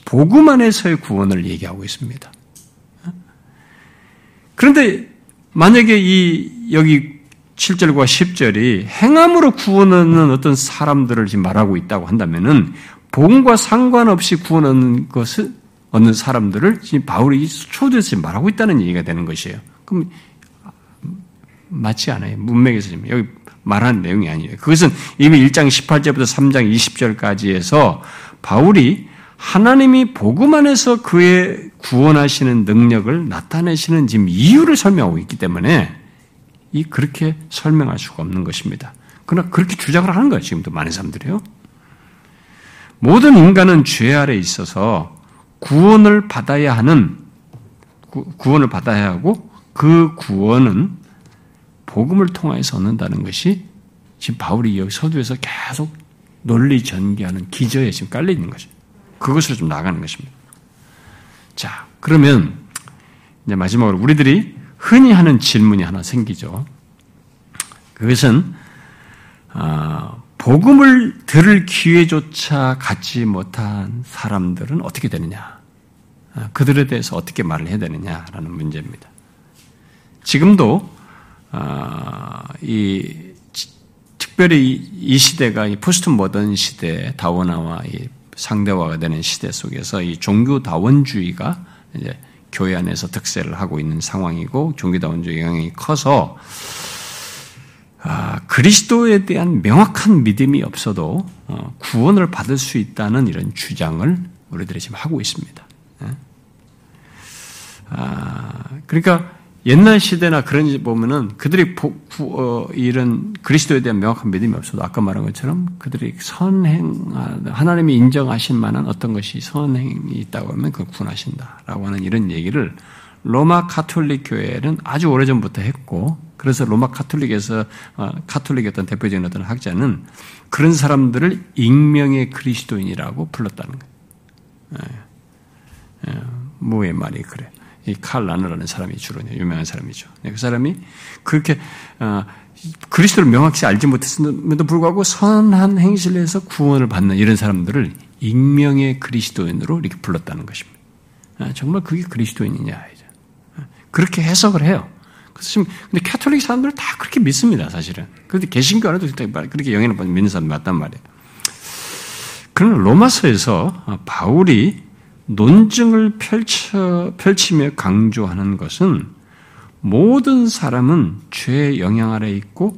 복음 안에서의 구원을 얘기하고 있습니다. 그런데 만약에 이 여기 7절과 10절이 행함으로 구원하는 어떤 사람들을 지금 말하고 있다고 한다면은 복음과 상관없이 구원 얻는 것을 얻는 사람들을 지금 바울이 초대해서 말하고 있다는 얘기가 되는 것이에요. 그럼 맞지 않아요. 문맥에서 지금 여기 말하는 내용이 아니에요. 그것은 이미 1장 18절부터 3장 20절까지 해서 바울이 하나님이 복음 안에서 그의 구원하시는 능력을 나타내시는 지금 이유를 설명하고 있기 때문에 이 그렇게 설명할 수가 없는 것입니다. 그러나 그렇게 주장을 하는 거예요. 지금도 많은 사람들이요. 모든 인간은 죄 아래 있어서 구원을 받아야 하는 구원을 받아야 하고 그 구원은 복음을 통하여서 얻는다는 것이 지금 바울이 여기 서두에서 계속 논리 전개하는 기저에 지금 깔려 있는 거죠. 그것으로 좀 나가는 것입니다. 자, 그러면 이제 마지막으로 우리들이 흔히 하는 질문이 하나 생기죠. 그것은 아, 복음을 들을 기회조차 갖지 못한 사람들은 어떻게 되느냐? 아, 그들에 대해서 어떻게 말을 해야 되느냐라는 문제입니다. 지금도 아, 이 특별히 이 시대가 이 포스트 모던 시대 다원화와 이 상대화가 되는 시대 속에서 이 종교 다원주의가 이제 교회 안에서 득세를 하고 있는 상황이고 종교 다원주의 영향이 커서 아, 그리스도에 대한 명확한 믿음이 없어도 어, 구원을 받을 수 있다는 이런 주장을 우리들이 지금 하고 있습니다. 예? 아, 그러니까 옛날 시대나 그런 지 보면은 그들이 어, 이런 그리스도에 대한 명확한 믿음이 없어도 아까 말한 것처럼 그들이 선행 하나님이 인정하신 만한 어떤 것이 선행이 있다고 하면 그걸 구원하신다라고 하는 이런 얘기를 로마 카톨릭 교회는 아주 오래전부터 했고 그래서 로마 카톨릭에서 어, 카톨릭의 어떤 대표적인 어떤 학자는 그런 사람들을 익명의 그리스도인이라고 불렀다는 거예요. 예. 예. 뭐의 말이 그래. 이칼 라너라는 사람이 주로 유명한 사람이죠. 네, 그 사람이 그렇게 어, 그리스도를 명확히 알지 못했음에도 불구하고 선한 행실을 해서 구원을 받는 이런 사람들을 익명의 그리스도인으로 이렇게 불렀다는 것입니다. 아, 정말 그게 그리스도인이냐? 그렇게 해석을 해요. 그래서 지금 근데 캐톨릭 사람들은 다 그렇게 믿습니다, 사실은. 그런데 개신교 안에도 그렇게 영향을 받는 믿는 사람 맞단 말이에요. 그러나 로마서에서 바울이 논증을 펼쳐, 펼치며 강조하는 것은 모든 사람은 죄의 영향 아래 있고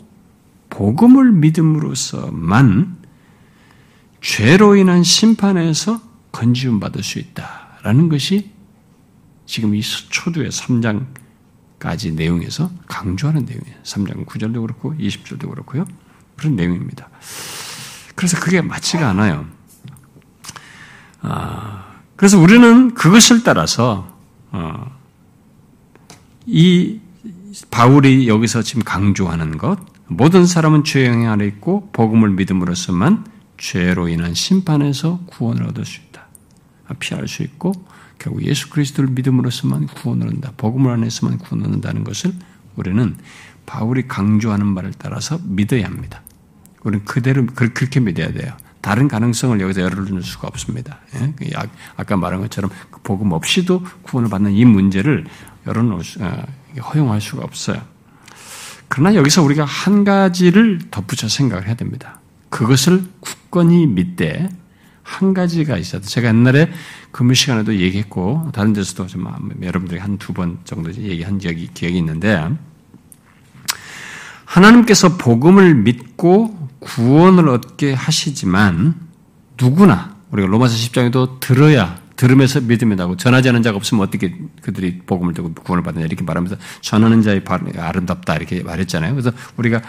복음을 믿음으로서만 죄로 인한 심판에서 건지움 받을 수 있다라는 것이 지금 이 초두의 3장 까지 내용에서 강조하는 내용이에요. 3장 9절도 그렇고 20절도 그렇고요. 그런 내용입니다. 그래서 그게 맞지가 않아요. 아, 그래서 우리는 그것을 따라서 어, 이 바울이 여기서 지금 강조하는 것, 모든 사람은 죄 영향 아래 있고 복음을 믿음으로써만 죄로 인한 심판에서 구원을 얻을 수 있다. 피할 수 있고 결국 예수 그리스도를 믿음으로서만 구원을 얻는다. 복음을 안에서만 구원을 얻는다는 것을 우리는 바울이 강조하는 말을 따라서 믿어야 합니다. 우리는 그대로 그렇게 믿어야 돼요. 다른 가능성을 여기서 열어줄 수가 없습니다. 예? 그 아까 말한 것처럼 그 복음 없이도 구원을 받는 이 문제를 열어놓을 수, 어, 허용할 수가 없어요. 그러나 여기서 우리가 한 가지를 덧붙여 생각을 해야 됩니다. 그것을 굳건히 믿되 한 가지가 있어요. 제가 옛날에 근무 시간에도 얘기했고 다른 데서도 좀 여러분들이 한 두 번 정도 얘기한 기억이 있는데 하나님께서 복음을 믿고 구원을 얻게 하시지만 누구나 우리가 로마서 10장에도 들어야 들으면서 믿음이 나고 전하지 않은 자가 없으면 어떻게 그들이 복음을 듣고 구원을 받느냐 이렇게 말하면서 전하는 자의 발이 아름답다 이렇게 말했잖아요. 그래서 우리가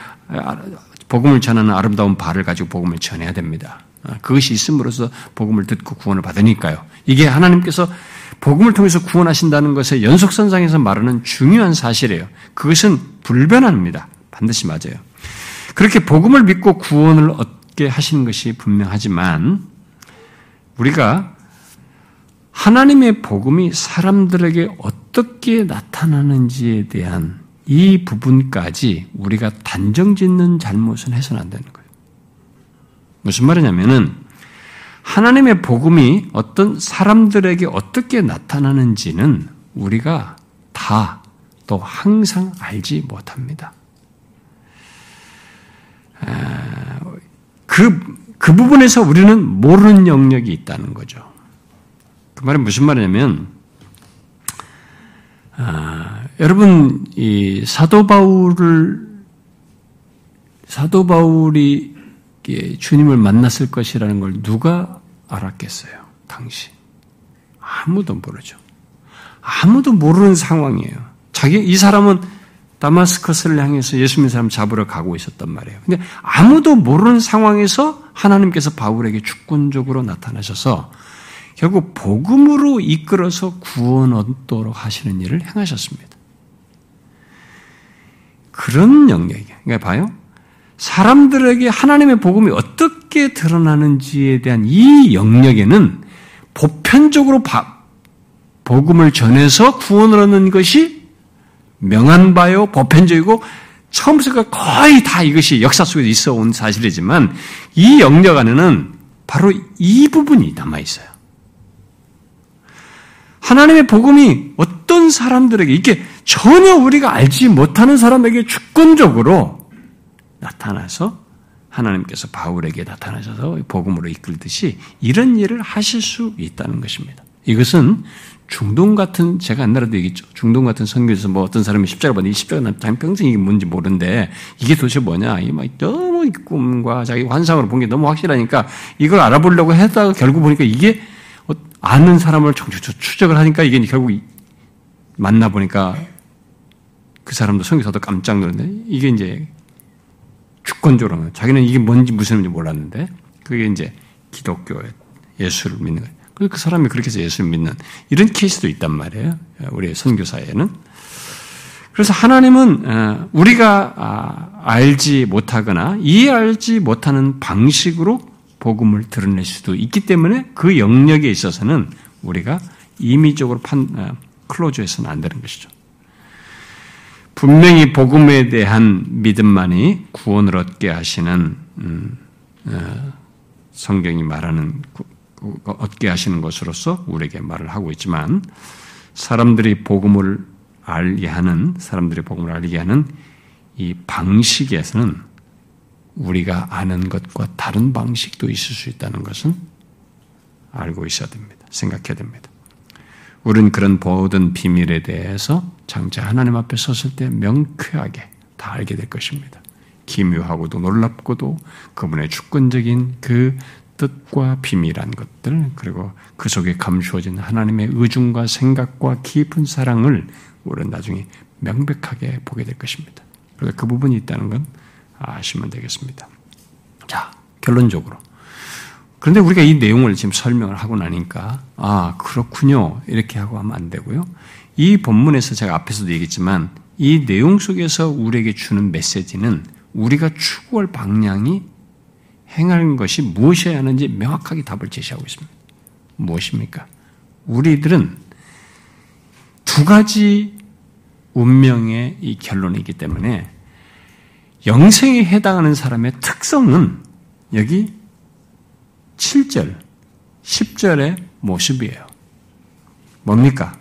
복음을 전하는 아름다운 발을 가지고 복음을 전해야 됩니다. 아, 그것이 있음으로써 복음을 듣고 구원을 받으니까요. 이게 하나님께서 복음을 통해서 구원하신다는 것의 연속선상에서 말하는 중요한 사실이에요. 그것은 불변합니다. 반드시 맞아요. 그렇게 복음을 믿고 구원을 얻게 하시는 것이 분명하지만 우리가 하나님의 복음이 사람들에게 어떻게 나타나는지에 대한 이 부분까지 우리가 단정 짓는 잘못은 해서는 안 되는 거예요. 무슨 말이냐면은 하나님의 복음이 어떤 사람들에게 어떻게 나타나는지는 우리가 다 또 항상 알지 못합니다. 그, 그 부분에서 우리는 모르는 영역이 있다는 거죠. 그 말은 무슨 말이냐면, 아, 여러분, 이 사도 바울을, 사도 바울이 주님을 만났을 것이라는 걸 누가 알았겠어요? 당시. 아무도 모르죠. 아무도 모르는 상황이에요. 자기, 이 사람은 다마스커스를 향해서 예수 님는 사람 잡으러 가고 있었단 말이에요. 근데 아무도 모르는 상황에서 하나님께서 바울에게 주권적으로 나타나셔서 결국 복음으로 이끌어서 구원 얻도록 하시는 일을 행하셨습니다. 그런 영역이에요. 그러니까 봐요. 사람들에게 하나님의 복음이 어떻게 드러나는지에 대한 이 영역에는 보편적으로 복음을 전해서 구원을 얻는 것이 명한 바요, 보편적이고 처음부터 거의 다 이것이 역사 속에 있어 온 사실이지만 이 영역 안에는 바로 이 부분이 남아 있어요. 하나님의 복음이 어떤 사람들에게 이게 전혀 우리가 알지 못하는 사람에게 주권적으로 나타나서 하나님께서 바울에게 나타나셔서 복음으로 이끌듯이 이런 일을 하실 수 있다는 것입니다. 이것은 중동 같은 제가 옛날에도 얘기했죠. 중동 같은 선교에서 뭐 어떤 사람이 십자가 받는 이 십자가 자기 평생 이게 뭔지 모르는데 이게 도대체 뭐냐 이 막 너무 꿈과 자기 환상으로 본 게 너무 확실하니까 이걸 알아보려고 했다가 결국 보니까 이게 어, 아는 사람을 추적을 하니까 이게 결국 만나 보니까 그 사람도 성교사도 깜짝 놀랐네. 이게 이제 주권적으로 자기는 이게 뭔지 무슨 의미인지 몰랐는데 그게 이제 기독교의 예수를 믿는 거예요. 그 사람이 그렇게 해서 예수를 믿는 이런 케이스도 있단 말이에요. 우리 선교사에는. 그래서 하나님은 어, 우리가 아, 알지 못하거나 이해하지 못하는 방식으로 복음을 드러낼 수도 있기 때문에 그 영역에 있어서는 우리가 임의적으로 판, 어, 클로즈해서는 안 되는 것이죠. 분명히 복음에 대한 믿음만이 구원을 얻게 하시는 음, 어, 성경이 말하는 얻게 하시는 것으로서 우리에게 말을 하고 있지만 사람들이 복음을 알게 하는 사람들이 복음을 알게 하는 이 방식에서는 우리가 아는 것과 다른 방식도 있을 수 있다는 것은 알고 있어야 됩니다. 생각해야 됩니다. 우리는 그런 모든 비밀에 대해서 장차 하나님 앞에 섰을 때 명쾌하게 다 알게 될 것입니다. 기묘하고도 놀랍고도 그분의 주권적인 그 뜻과 비밀한 것들, 그리고 그 속에 감추어진 하나님의 의중과 생각과 깊은 사랑을 우리는 나중에 명백하게 보게 될 것입니다. 그래서 그 부분이 있다는 건 아시면 되겠습니다. 자, 결론적으로. 그런데 우리가 이 내용을 지금 설명을 하고 나니까, 아, 그렇군요. 이렇게 하고 하면 안 되고요. 이 본문에서 제가 앞에서도 얘기했지만, 이 내용 속에서 우리에게 주는 메시지는 우리가 추구할 방향이 행하는 것이 무엇이어야 하는지 명확하게 답을 제시하고 있습니다. 무엇입니까? 우리들은 두 가지 운명의 이 결론이기 때문에 영생에 해당하는 사람의 특성은 여기 7절, 10절의 모습이에요. 뭡니까?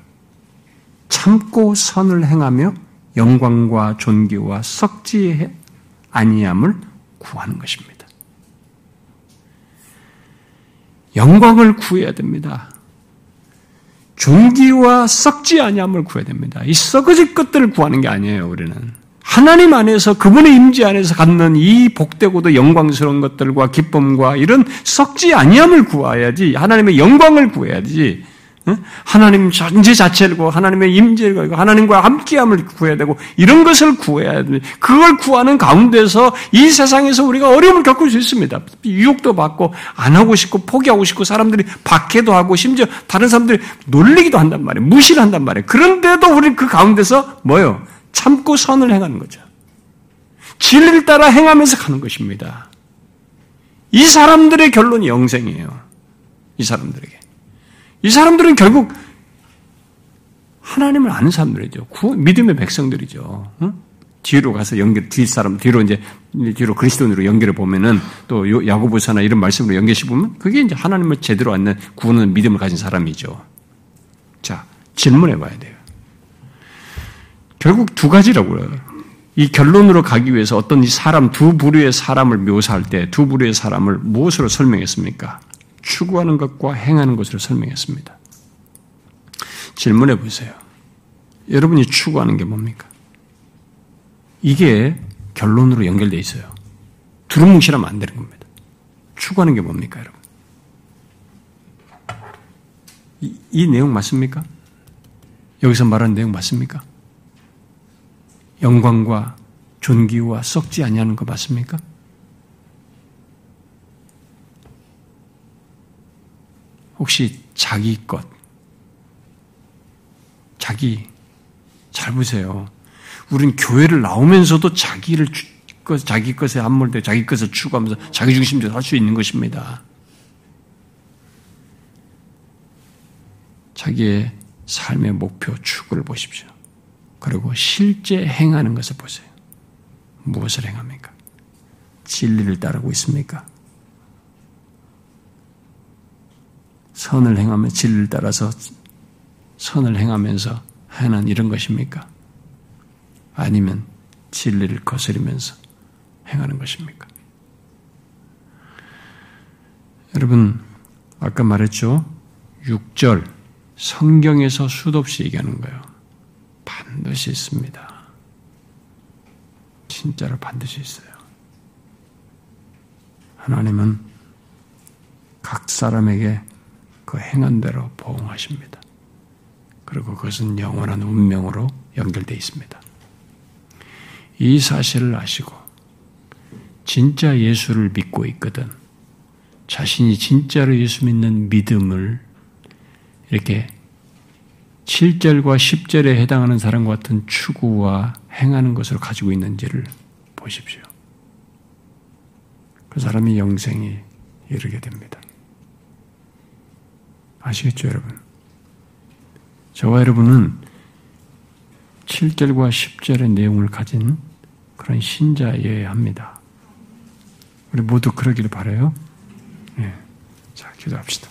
참고 선을 행하며 영광과 존귀와 썩지 아니함을 구하는 것입니다. 영광을 구해야 됩니다. 존귀와 썩지 아니함을 구해야 됩니다. 이 썩어질 것들을 구하는 게 아니에요, 우리는. 하나님 안에서 그분의 임재 안에서 갖는 이 복되고도 영광스러운 것들과 기쁨과 이런 썩지 아니함을 구해야지 하나님의 영광을 구해야지 하나님 존재 자체를 구하고 하나님의 임재를 구하고 하나님과 함께함을 구해야 되고 이런 것을 구해야 돼. 그걸 구하는 가운데서 이 세상에서 우리가 어려움을 겪을 수 있습니다. 유혹도 받고 안 하고 싶고 포기하고 싶고 사람들이 박해도 하고 심지어 다른 사람들이 놀리기도 한단 말이에요. 무시를 한단 말이에요. 그런데도 우리는 그 가운데서 뭐요? 참고 선을 행하는 거죠. 진리를 따라 행하면서 가는 것입니다. 이 사람들의 결론이 영생이에요. 이 사람들에게. 이 사람들은 결국 하나님을 아는 사람들이죠. 믿음의 백성들이죠. 뒤로 가서 연결, 뒷 사람, 뒤로 이제, 뒤로 그리스도인으로 연결해 보면은 또 야고보서나 이런 말씀으로 연결시 보면 그게 이제 하나님을 제대로 얻는 구원하는 믿음을 가진 사람이죠. 자, 질문해 봐야 돼요. 결국 두 가지라고요. 이 결론으로 가기 위해서 어떤 이 사람, 두 부류의 사람을 묘사할 때 두 부류의 사람을 무엇으로 설명했습니까? 추구하는 것과 행하는 것으로 설명했습니다. 질문해 보세요. 여러분이 추구하는 게 뭡니까? 이게 결론으로 연결되어 있어요. 두루뭉실하면 안 되는 겁니다. 추구하는 게 뭡니까, 여러분? 이, 이 내용 맞습니까? 여기서 말하는 내용 맞습니까? 영광과 존귀와 썩지 아니하는 거 맞습니까? 혹시 자기 것, 자기 잘 보세요. 우린 교회를 나오면서도 자기를 자기 것에 함몰돼 자기 것을 추구하면서 자기 중심대로 할 수 있는 것입니다. 자기의 삶의 목표 추구를 보십시오. 그리고 실제 행하는 것을 보세요. 무엇을 행합니까? 진리를 따르고 있습니까? 선을 행하면 진리를 따라서 선을 행하면서 하는 이런 것입니까? 아니면 진리를 거스리면서 행하는 것입니까? 여러분, 아까 말했죠? 6절, 성경에서 수도 없이 얘기하는 거예요. 반드시 있습니다. 진짜로 반드시 있어요. 하나님은 각 사람에게 그 행한 대로 보응하십니다. 그리고 그것은 영원한 운명으로 연결되어 있습니다. 이 사실을 아시고 진짜 예수를 믿고 있거든 자신이 진짜로 예수 믿는 믿음을 이렇게 7절과 10절에 해당하는 사람과 같은 추구와 행하는 것으로 가지고 있는지를 보십시오. 그 사람이 영생이 이르게 됩니다. 아시겠죠, 여러분? 저와 여러분은 7절과 10절의 내용을 가진 그런 신자여야 합니다. 우리 모두 그러기를 바래요. 네. 자, 기도합시다.